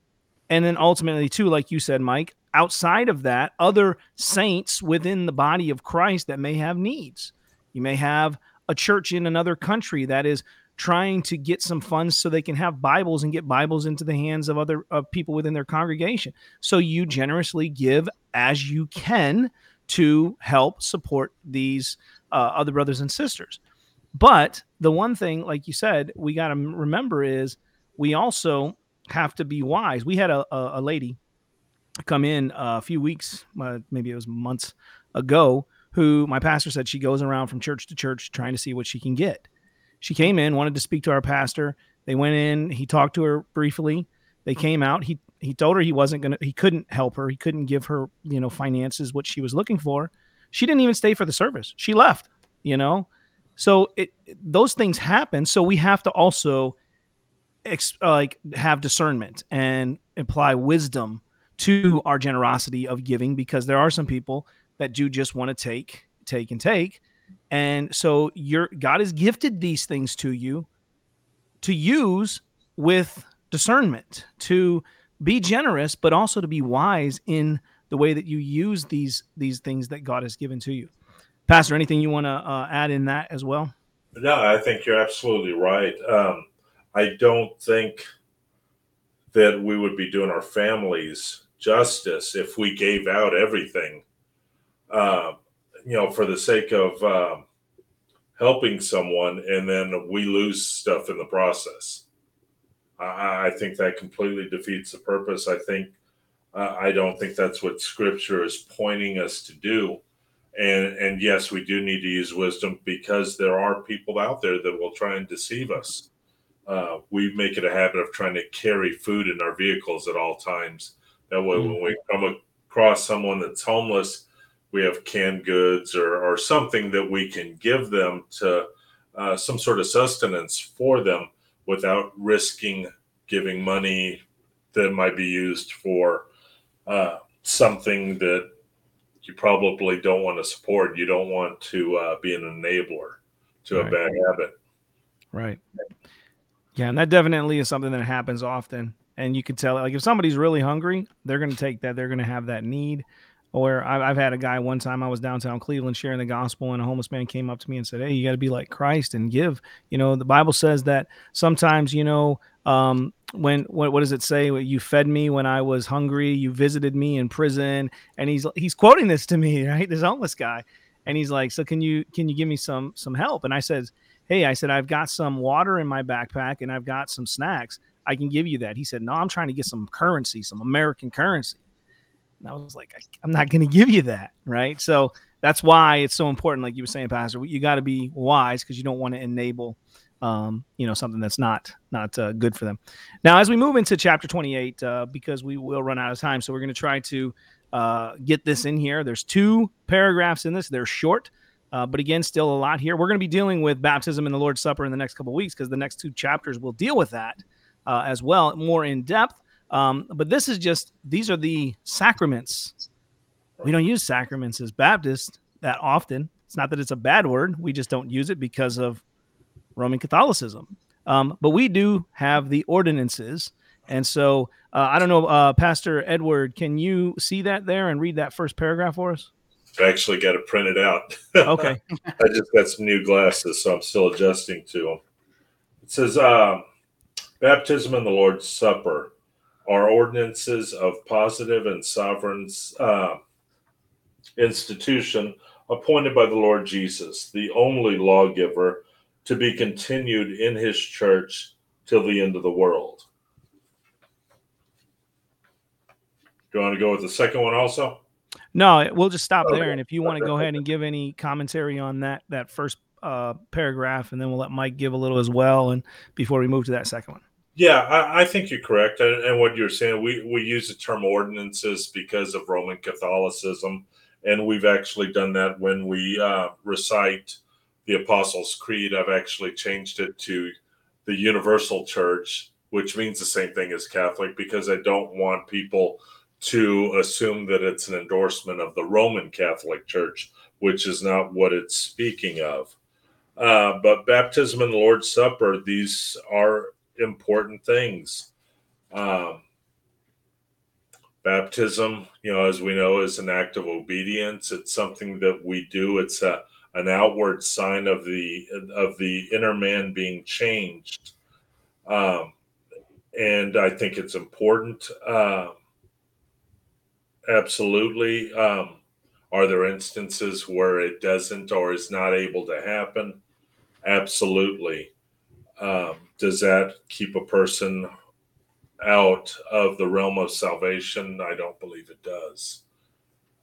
And then ultimately too like you said Mike, outside of that, other saints within the body of Christ that may have needs. You may have a church in another country that is trying to get some funds so they can have Bibles and get Bibles into the hands of other of people within their congregation. So you generously give as you can to help support these uh, other brothers and sisters. But the one thing, like you said, we got to remember is we also have to be wise. We had a, a, a lady come in a few weeks, uh, maybe it was months ago, who my pastor said she goes around from church to church trying to see what she can get. She came in, wanted to speak to our pastor. They went in, he talked to her briefly. They came out. He he told her he wasn't gonna he couldn't help her. He couldn't give her, you know, finances what she was looking for. She didn't even stay for the service. She left, you know. So it those things happen. So we have to also ex, uh, like have discernment and apply wisdom to our generosity of giving because there are some people that do just want to take, take, and take. And so your God has gifted these things to you to use with discernment, to be generous, but also to be wise in the way that you use these these things that God has given to you. Pastor, anything you want to uh, add in that as well? No, I think you're absolutely right. Um, I don't think that we would be doing our families justice if we gave out everything, uh, you know, for the sake of uh, helping someone, and then we lose stuff in the process. I, I think that completely defeats the purpose. I think uh, I don't think that's what Scripture is pointing us to do. And and yes, we do need to use wisdom because there are people out there that will try and deceive us. Uh, we make it a habit of trying to carry food in our vehicles at all times. That way, mm-hmm. when we come across someone that's homeless, we have canned goods or, or something that we can give them to uh, some sort of sustenance for them without risking giving money that might be used for uh, something that you probably don't want to support. You don't want to uh, be an enabler to right. a bad habit. Right. Yeah, and that definitely is something that happens often. And you can tell, like, if somebody's really hungry, they're going to take that. They're going to have that need. Or I've had a guy one time I was downtown Cleveland sharing the gospel, and a homeless man came up to me and said, "Hey, you got to be like Christ and give." You know, the Bible says that sometimes, you know, um, when what, what does it say? You fed me when I was hungry. You visited me in prison, and he's he's quoting this to me, right? This homeless guy, and he's like, "So can you can you give me some some help?" And I said, "Hey, I said I've got some water in my backpack, and I've got some snacks. I can give you that." He said, "No, I'm trying to get some currency, some American currency." And I was like, I'm not going to give you that. Right. So that's why it's so important. Like you were saying, Pastor, you got to be wise because you don't want to enable, um, you know, something that's not not uh, good for them. Now, as we move into chapter 28, uh, because we will run out of time, so we're going to try to uh, get this in here. There's two paragraphs in this. They're short, uh, but again, still a lot here. We're going to be dealing with baptism and the Lord's Supper in the next couple weeks because the next two chapters will deal with that uh, as well, more in depth. Um, but this is just these are the sacraments. We don't use sacraments as Baptists that often. It's not that it's a bad word. We just don't use it because of Roman Catholicism. Um, but we do have the ordinances. And so uh, I don't know, uh, Pastor Edward, can you see that there and read that first paragraph for us? I actually got to print it printed out. Okay. I just got some new glasses, so I'm still adjusting to them. It says, uh, Baptism and the Lord's Supper are ordinances of positive and sovereign uh, institution appointed by the Lord Jesus, the only lawgiver, to be continued in his church till the end of the world. Do you want to go with the second one also? No, we'll just stop there. And if you want to go ahead and give any commentary on that that first uh, paragraph, and then we'll let Mike give a little as well, and before we move to that second one. Yeah, I, I, think you're correct. And, and, what you're saying, we, we use the term ordinances because of Roman Catholicism. And we've actually done that when we uh, recite the Apostles' Creed. I've actually changed it to the Universal Church, which means the same thing as Catholic, because I don't want people to assume that it's an endorsement of the Roman Catholic Church, which is not what it's speaking of. Uh, but baptism and Lord's Supper, these are important things. Um, baptism, you know, as we know, is an act of obedience. It's something that we do. It's a an outward sign of the of the inner man being changed, um, and I think it's important. Uh, absolutely. Um, are there instances where it doesn't or is not able to happen? Absolutely. Um, does that keep a person out of the realm of salvation? I don't believe it does.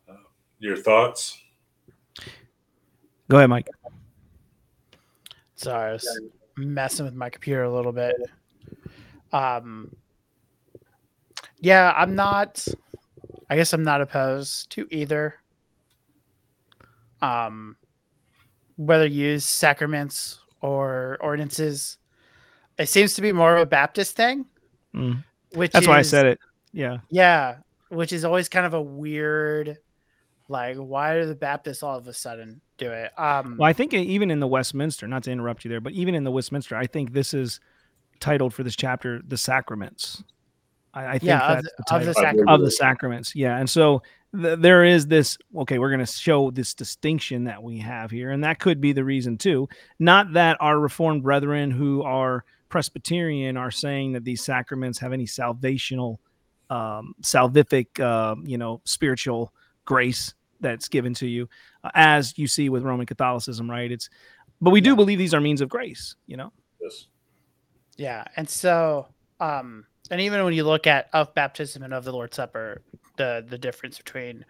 Uh, your thoughts? Go ahead, Mike. Sorry, I was messing with my computer a little bit. Um, yeah, I'm not. I guess I'm not opposed to either. Um, whether you use sacraments or ordinances, it seems to be more of a Baptist thing. Mm. Which That's why I said it. Yeah. Yeah, which is always kind of a weird, like, why do the Baptists all of a sudden do it? Um, Well, I think even in the Westminster, not to interrupt you there, but even in the Westminster, I think this is titled for this chapter "The Sacraments." I, I think yeah, of that's the, the of the title. of the sacraments. Yeah, and so th- there is this. Okay, we're going to show this distinction that we have here, and that could be the reason too. Not that our Reformed brethren who are Presbyterian are saying that these sacraments have any salvational, um, salvific, uh, you know, spiritual grace that's given to you, uh, as you see with Roman Catholicism, right? It's, but we do Yeah. believe these are means of grace. You know. Yes. Yeah, and so, um, and even when you look at of baptism and of the Lord's Supper, the the difference between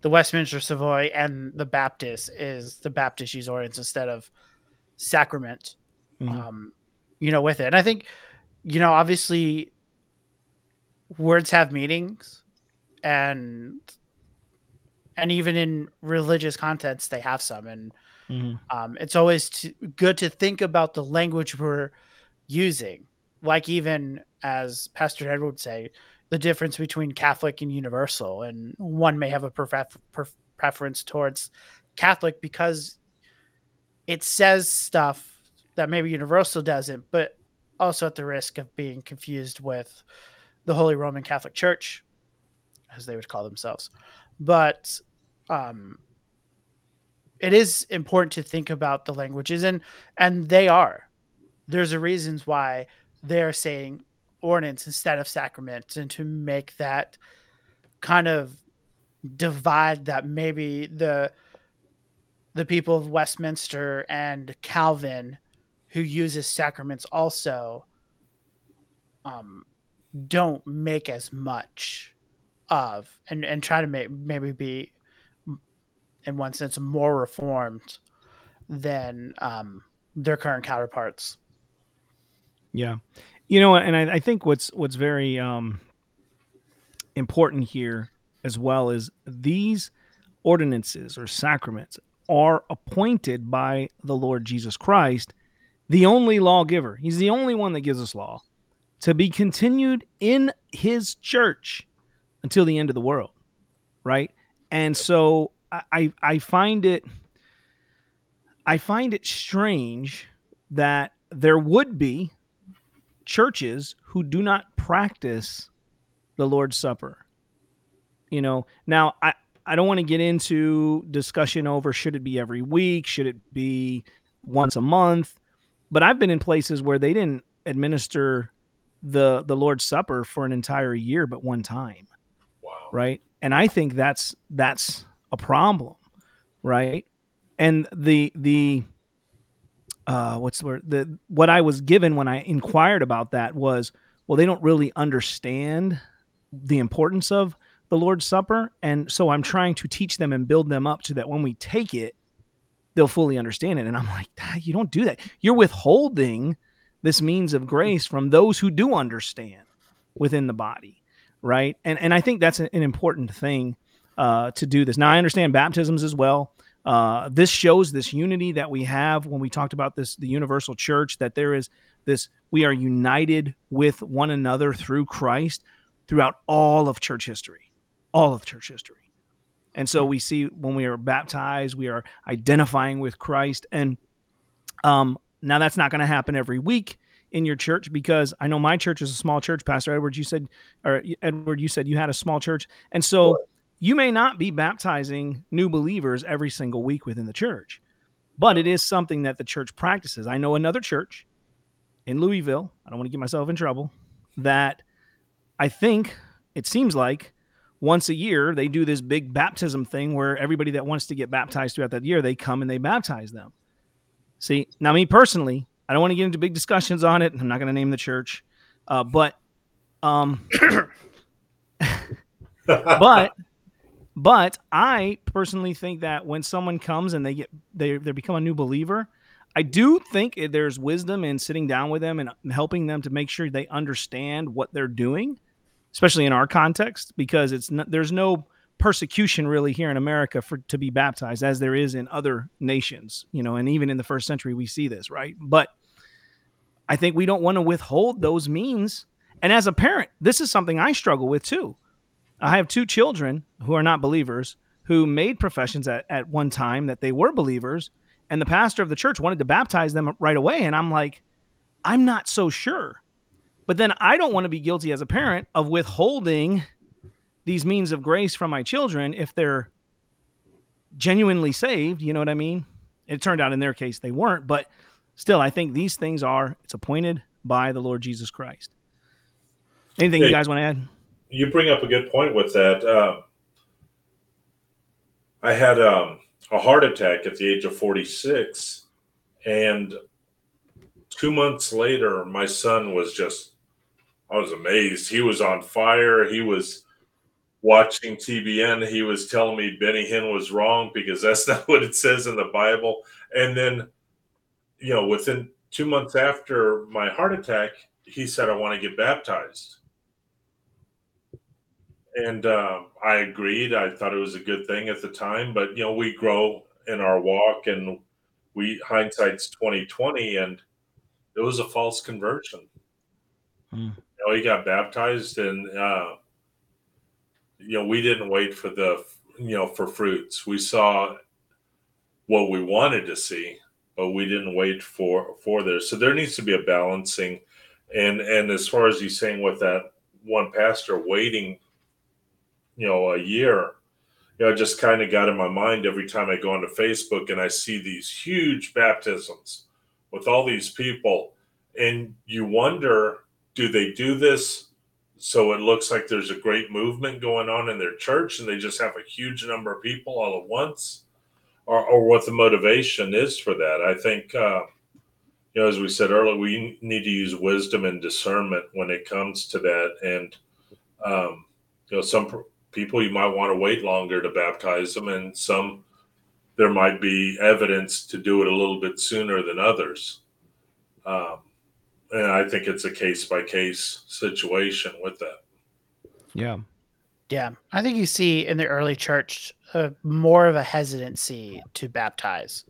the Westminster Savoy and the Baptist is the Baptist use ordinance instead of sacrament. Mhm. Um, you know, with it, and I think, you know, obviously, words have meanings, and and even in religious contexts, they have some, and Mhm. um, it's always to, good to think about the language we're using. Like even as Pastor Ed would say, the difference between Catholic and universal, and one may have a pref- pref- preference towards Catholic because it says stuff that maybe universal doesn't, but also at the risk of being confused with the Holy Roman Catholic Church, as they would call themselves. But um, it is important to think about the languages and and they are there's a reasons why they're saying ordinance instead of sacrament and to make that kind of divide that maybe the the people of Westminster and Calvin who uses sacraments also um don't make as much of and and try to make maybe be in one sense more reformed than um, their current counterparts. Yeah, you know, and I, I think what's what's very um, important here as well is these ordinances or sacraments are appointed by the Lord Jesus Christ, the only lawgiver. He's the only one that gives us law to be continued in His church until the end of the world, right? And so I I, find it I find it strange that there would be churches who do not practice the Lord's Supper. You know, now I, I don't want to get into discussion over should it be every week, should it be once a month, but I've been in places where they didn't administer the the Lord's Supper for an entire year but one time, Wow. right? And I think that's that's a problem, right? And the the uh, what's the word? The what I was given when I inquired about that was, well, they don't really understand the importance of the Lord's Supper, and so I'm trying to teach them and build them up so that when we take it, they'll fully understand it. And I'm like, "Ah, you don't do that. You're withholding this means of grace from those who do understand within the body, right? And and I think that's an, an important thing uh, to do this. Now I understand baptisms as well. Uh, this shows this unity that we have when we talked about this, the universal church, that there is this, we are united with one another through Christ throughout all of church history, all of church history. And so we see when we are baptized, we are identifying with Christ. And um, now that's not going to happen every week in your church because I know my church is a small church. Pastor Edward, you said, or Edward, you said you had a small church. And so you may not be baptizing new believers every single week within the church, but it is something that the church practices. I know another church in Louisville, I don't want to get myself in trouble, that I think it seems like once a year they do this big baptism thing where everybody that wants to get baptized throughout that year, they come and they baptize them. See, now me personally, I don't want to get into big discussions on it. I'm not going to name the church, uh, but Um, but but I personally think that when someone comes and they get they they become a new believer, I do think there's wisdom in sitting down with them and helping them to make sure they understand what they're doing, especially in our context, because it's not, there's no persecution really here in America for to be baptized as there is in other nations, you know, and even in the first century we see this, right? But I think we don't want to withhold those means. And as a parent, this is something I struggle with too. I have two children who are not believers who made professions at, at one time that they were believers, and the pastor of the church wanted to baptize them right away. And I'm like, I'm not so sure. But then I don't want to be guilty as a parent of withholding these means of grace from my children if they're genuinely saved. You know what I mean? It turned out in their case they weren't, but still, I think these things are, it's appointed by the Lord Jesus Christ. Anything hey, you guys want to add? You bring up a good point with that. Uh, I had um, a heart attack at the age of 46, and two months later, my son was just, I was amazed. He was on fire. He was watching TBN, he was telling me Benny Hinn was wrong because that's not what it says in the Bible. And then, you know, within two months after my heart attack, he said, I want to get baptized. And uh, I agreed. I thought it was a good thing at the time, but you know, we grow in our walk, and we hindsight's twenty twenty, and it was a false conversion. Mm. Know, he got baptized, and uh, you know, we didn't wait for the, you know, for fruits. We saw what we wanted to see, but we didn't wait for for there. So there needs to be a balancing. And and as far as you saying with that one pastor waiting, you know, a year, you know, just kind of got in my mind every time I go onto Facebook and I see these huge baptisms with all these people, and you wonder, do they do this so it looks like there's a great movement going on in their church and they just have a huge number of people all at once? Or, or what the motivation is for that? I think uh, you know as we said earlier we need to use wisdom and discernment when it comes to that. And um, you know some people you might want to wait longer to baptize them and some there might be evidence to do it a little bit sooner than others. Um, and I think it's a case by case situation with that. Yeah. Yeah. I think you see in the early church uh, more of a hesitancy to baptize.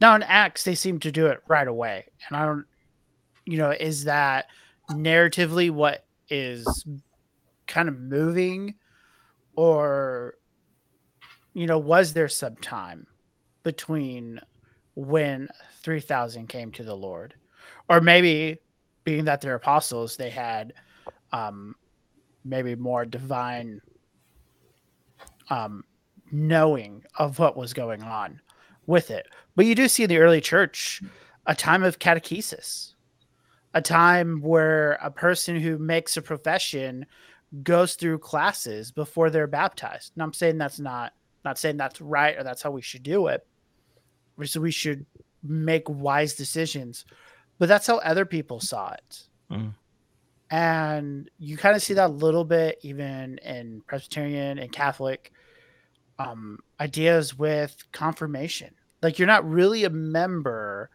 Now in Acts, they seem to do it right away. And I don't, you know, is that narratively what is kind of moving or, you know, was there some time between when 3,000 came to the Lord? Or maybe being that they're apostles, they had um, maybe more divine um, knowing of what was going on with it. But you do see in the early church a time of catechesis, a time where a person who makes a profession goes through classes before they're baptized. And I'm saying that's not not saying that's right or that's how we should do it. So we should make wise decisions but that's how other people saw it. Mm. And you kind of see that a little bit even in Presbyterian and Catholic um, ideas with confirmation. Like you're not really a member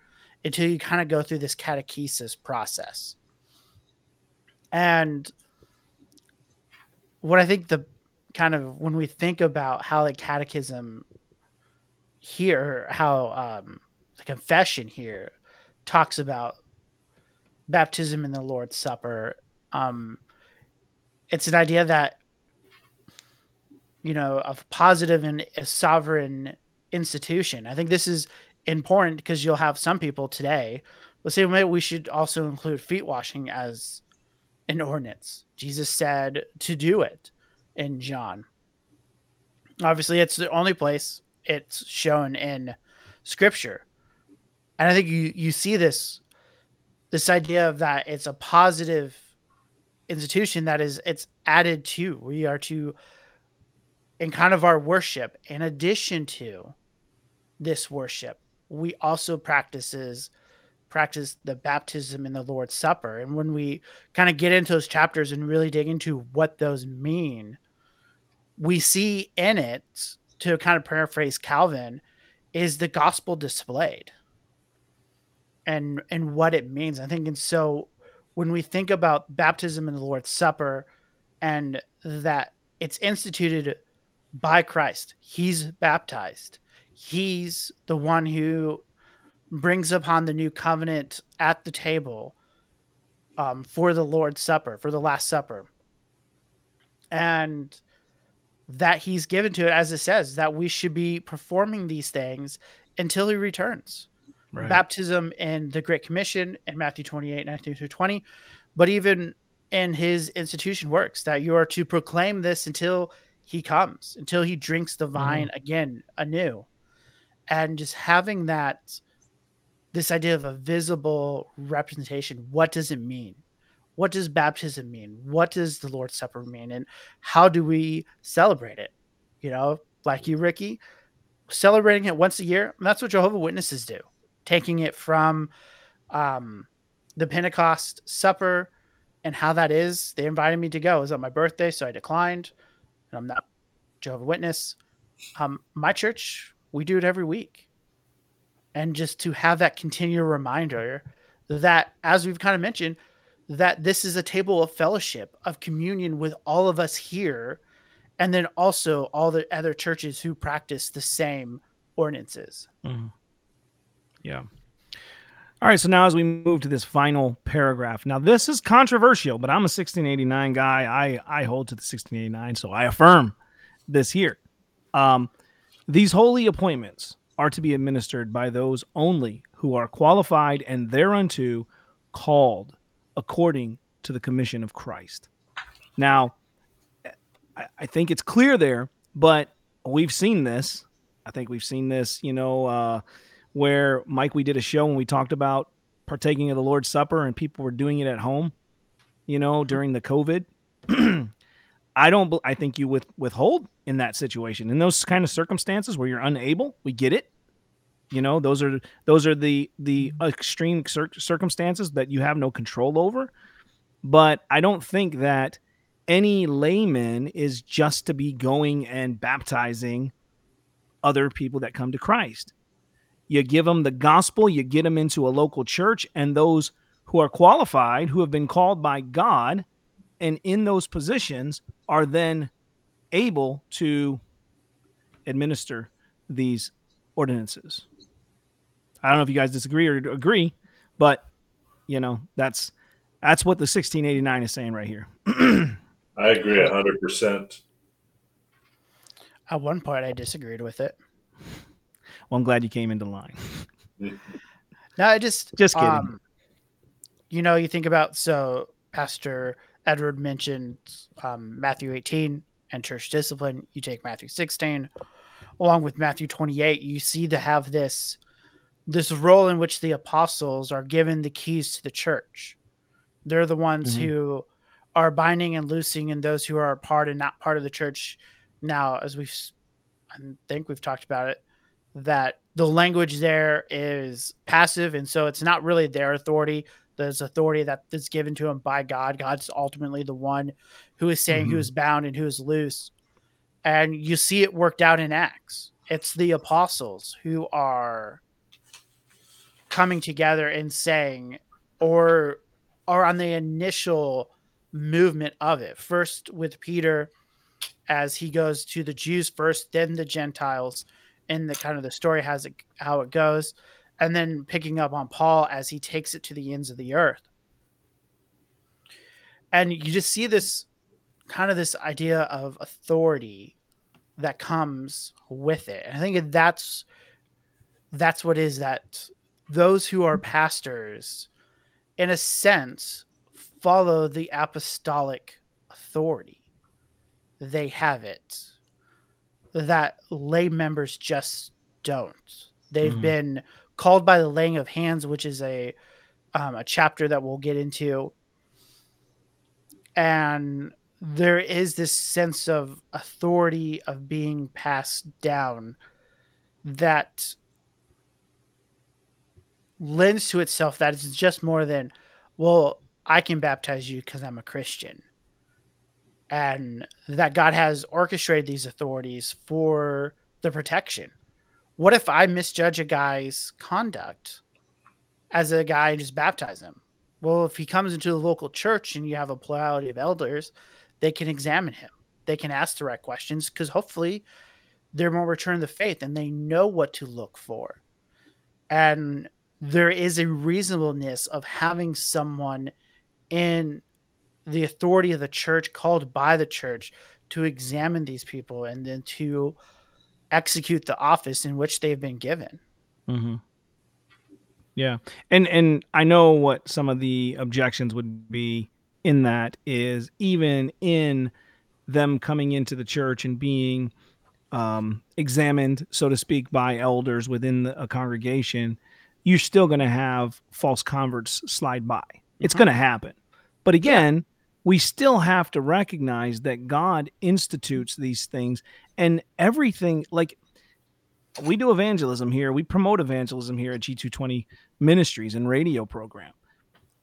until you kind of go through this catechesis process. And what I think the kind of when we think about how the catechism here, how um, the confession here talks about baptism in the Lord's Supper. Um, it's an idea that you know of positive and a sovereign institution. I think this is important because you'll have some people today. The same way we should also include feet washing as an ordinance. Jesus said to do it in John. Obviously, it's the only place it's shown in Scripture and I think you you see this this idea of that it's a positive institution that is it's added to. We are to in kind of our worship, in addition to this worship, we also practices practice the baptism in the Lord's Supper. And when we kind of get into those chapters and really dig into what those mean, we see in it, to kind of paraphrase Calvin, is the gospel displayed and and what it means. I think and so when we think about baptism and the Lord's Supper and that it's instituted by Christ, He's baptized. He's the one who brings upon the new covenant at the table um, for the Lord's Supper, for the Last Supper. And that he's given to it, as it says, that we should be performing these things until he returns. Right. Baptism and the Great Commission in Matthew 28, 19 through 20, but even in his institution works that you are to proclaim this until he comes, until he drinks the vine mm-hmm. again anew. And just having that this idea of a visible representation. What does it mean? What does baptism mean? What does the Lord's Supper mean? And how do we celebrate it? You know, like you, Ricky, celebrating it once a year. that's what Jehovah Witnesses do, taking it from um, the Pentecost supper and how that is. They invited me to go. It was on my birthday, so I declined. And I'm not Jehovah Witness. Um, my church, we do it every week and just to have that continual reminder that as we've kind of mentioned that this is a table of fellowship of communion with all of us here and then also all the other churches who practice the same ordinances mm-hmm. Yeah all right so now as we move to this final paragraph now this is controversial but i'm a 1689 guy i i hold to the 1689 so i affirm this here um these holy appointments are to be administered by those only who are qualified and thereunto called according to the commission of Christ. Now, I, think it's clear there, but we've seen this. I think we've seen this, you know, uh, where Mike, we did a show and we talked about partaking of the Lord's Supper and people were doing it at home, you know, during the COVID. I don't. I think you with withhold in that situation in those kind of circumstances where you're unable. We get it. You know, those are those are the the extreme cir- circumstances that you have no control over. But I don't think that any layman is just to be going and baptizing other people that come to Christ. You give them the gospel, you get them into a local church, and those who are qualified, who have been called by God, and in those positions are then able to administer these ordinances. I don't know if you guys disagree or agree, but you know that's that's what the 1689 is saying right here. I agree hundred percent. At one point, I disagreed with it. Well, I'm glad you came into line. no, I just just kidding. Um, you know, you think about so Pastor Edward mentioned um, Matthew 18 and church discipline. You take Matthew 16 along with Matthew 28. You see to have this this role in which the apostles are given the keys to the church. They're the ones mm-hmm. who are binding and loosing, and those who are part and not part of the church. Now, as we've, I think we've talked about it, that the language there is passive, and so it's not really their authority there's authority that is given to him by God. God's ultimately the one who is saying mm-hmm. who is bound and who is loose. And you see it worked out in Acts. It's the apostles who are coming together and saying, or are on the initial movement of it. First with Peter as he goes to the Jews first, then the Gentiles, and the kind of the story has it how it goes and then picking up on Paul as he takes it to the ends of the earth. And you just see this kind of this idea of authority that comes with it. And I think that's that's what is that those who are pastors in a sense follow the apostolic authority. They have it that lay members just don't. They've mm-hmm. been called by the laying of hands, which is a um, a chapter that we'll get into. And there is this sense of authority of being passed down that lends to itself that it's just more than, well, I can baptize you because I'm a Christian. And that God has orchestrated these authorities for the protection. What if I misjudge a guy's conduct as a guy and just baptize him? Well, if he comes into the local church and you have a plurality of elders, they can examine him. They can ask the right questions because hopefully they're more return the faith and they know what to look for. And there is a reasonableness of having someone in the authority of the church called by the church to examine these people and then to execute the office in which they've been given. Mm-hmm. Yeah, and and I know what some of the objections would be in that is even in them coming into the church and being um, examined, so to speak, by elders within the, a congregation, you're still going to have false converts slide by. It's Mhm. going to happen. But again, we still have to recognize that God institutes these things and everything like we do evangelism here. We promote evangelism here at G220 Ministries and radio program.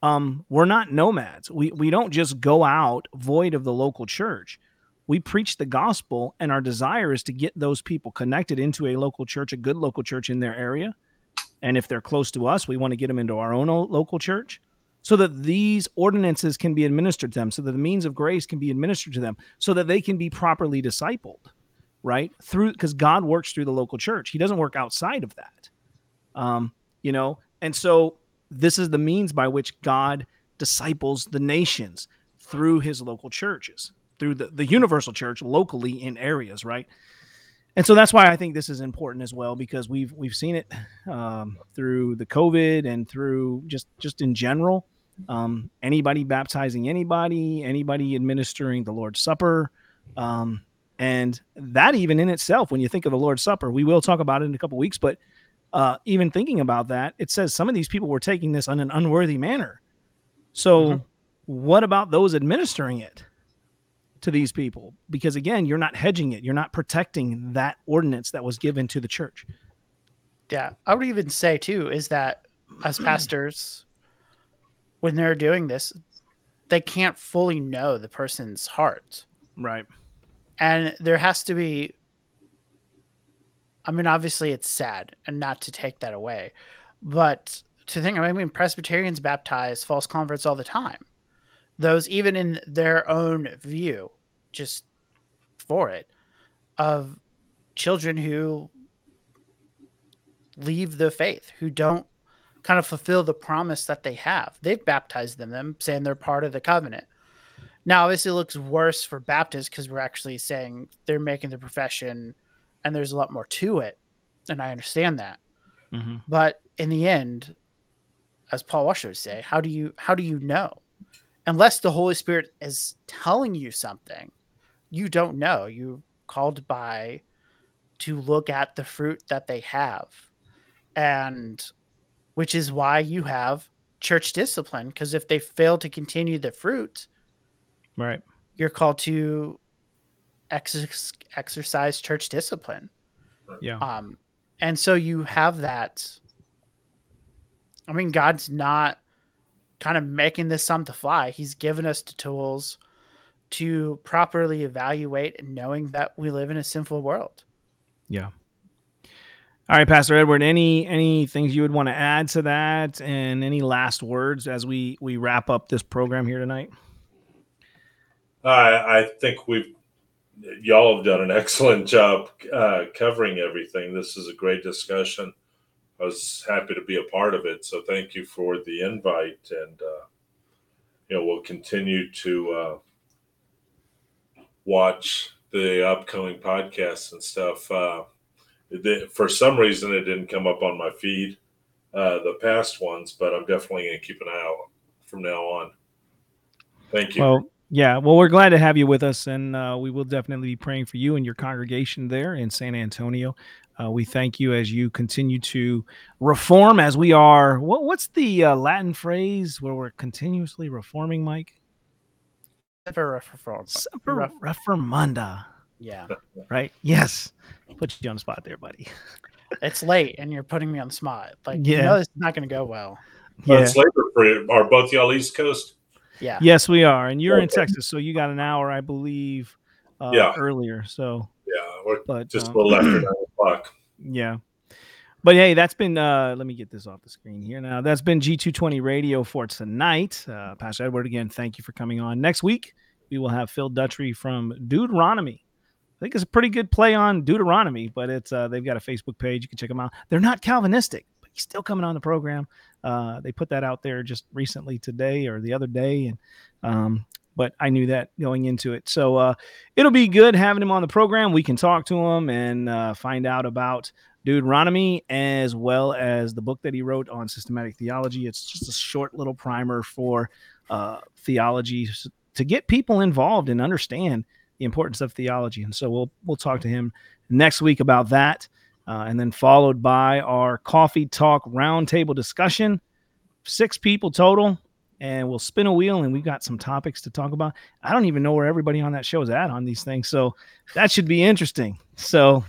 Um, we're not nomads. We we don't just go out void of the local church. We preach the gospel, and our desire is to get those people connected into a local church, a good local church in their area. And if they're close to us, we want to get them into our own local church so that these ordinances can be administered to them, so that the means of grace can be administered to them, so that they can be properly discipled, right? Through because God works through the local church. He doesn't work outside of that. Um, you know, and so this is the means by which God disciples the nations through his local churches, through the, the universal church locally in areas, right? And so that's why I think this is important as well because we've we've seen it um, through the COVID and through just just in general. Um, anybody baptizing anybody, anybody administering the Lord's Supper, um, and that even in itself, when you think of the Lord's Supper, we will talk about it in a couple weeks. But uh, even thinking about that, it says some of these people were taking this in an unworthy manner. So, Mhm. what about those administering it to these people? Because again, you're not hedging it, you're not protecting that ordinance that was given to the church. Yeah. I would even say, too, is that as pastors, when they're doing this, they can't fully know the person's heart. Right. and there has to be i mean obviously it's sad and not to take that away but to think i mean presbyterians baptize false converts all the time those even in their own view just for it of children who leave the faith who don't kind of fulfill the promise that they have they've baptized them, them saying they're part of the covenant now, obviously, it looks worse for Baptists because we're actually saying they're making the profession, and there's a lot more to it, and I understand that. Mm-hmm. But in the end, as Paul Washer would say, how do you how do you know? Unless the Holy Spirit is telling you something, you don't know. You're called by to look at the fruit that they have, and which is why you have church discipline. Because if they fail to continue the fruit, Right. you're called to ex- exercise church discipline. Yeah. Um, and so you have that. I mean, God's not kind of making this on to fly. He's given us the tools to properly evaluate and knowing that we live in a sinful world. Yeah. All right, Pastor Edward. Any any things you would want to add to that, and any last words as we we wrap up this program here tonight? I, I think we've y'all have done an excellent job uh, covering everything. This is a great discussion. I was happy to be a part of it, so thank you for the invite, and uh, you know we'll continue to uh, watch the upcoming podcasts and stuff. The, for some reason, it didn't come up on my feed, uh, the past ones, but I'm definitely going to keep an eye out from now on. Thank you. Well, yeah. Well, we're glad to have you with us, and uh, we will definitely be praying for you and your congregation there in San Antonio. Uh, we thank you as you continue to reform, as we are. What, what's the uh, Latin phrase where we're continuously reforming, Mike? Semper reform- Semper reformanda. Yeah. Right? Yes. Put you on the spot there, buddy. it's late and you're putting me on the spot. Like, Yeah. you know, this is not going to go well. Well, Yeah. it's later for you. Are both y'all East Coast? Yeah. Yes, we are, and you're in Texas, so you got an hour, I believe, uh, Yeah. earlier. So, Yeah, we're but just um, a little after nine o'clock. Yeah. But hey, that's been uh let me get this off the screen here now. That's been G220 radio for tonight. Uh Pastor Edward again, thank you for coming on. Next week, we will have Phil Dutry from Deuteronomy. I think it's a pretty good play on Deuteronomy, but it's uh they've got a Facebook page. You can check them out. They're not Calvinistic, but he's still coming on the program. Uh they put that out there just recently today or the other day and um but I knew that going into it. So uh it'll be good having him on the program. We can talk to him and uh, find out about Deuteronomy as well as the book that he wrote on systematic theology. It's just a short little primer for uh, theology to get people involved and understand the importance of theology. And so we'll we'll talk to him next week about that, uh, and then followed by our coffee talk roundtable discussion. Six people total, and we'll spin a wheel, and we've got some topics to talk about. I don't even know where everybody on that show is at on these things, so that should be interesting. So.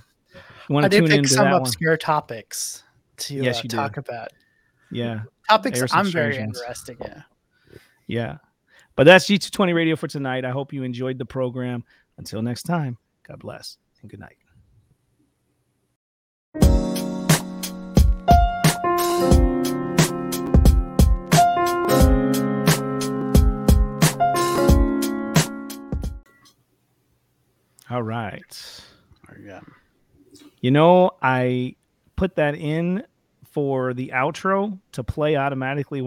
You want I to did tune pick some that one? obscure topics to Yes, uh, you did. talk about. Yeah. Topics I'm very ones. interested in. Yeah. But that's G220 Radio for tonight. I hope you enjoyed the program. Until next time, God bless and good night. All right. Yeah. You know, I put that in for the outro to play automatically when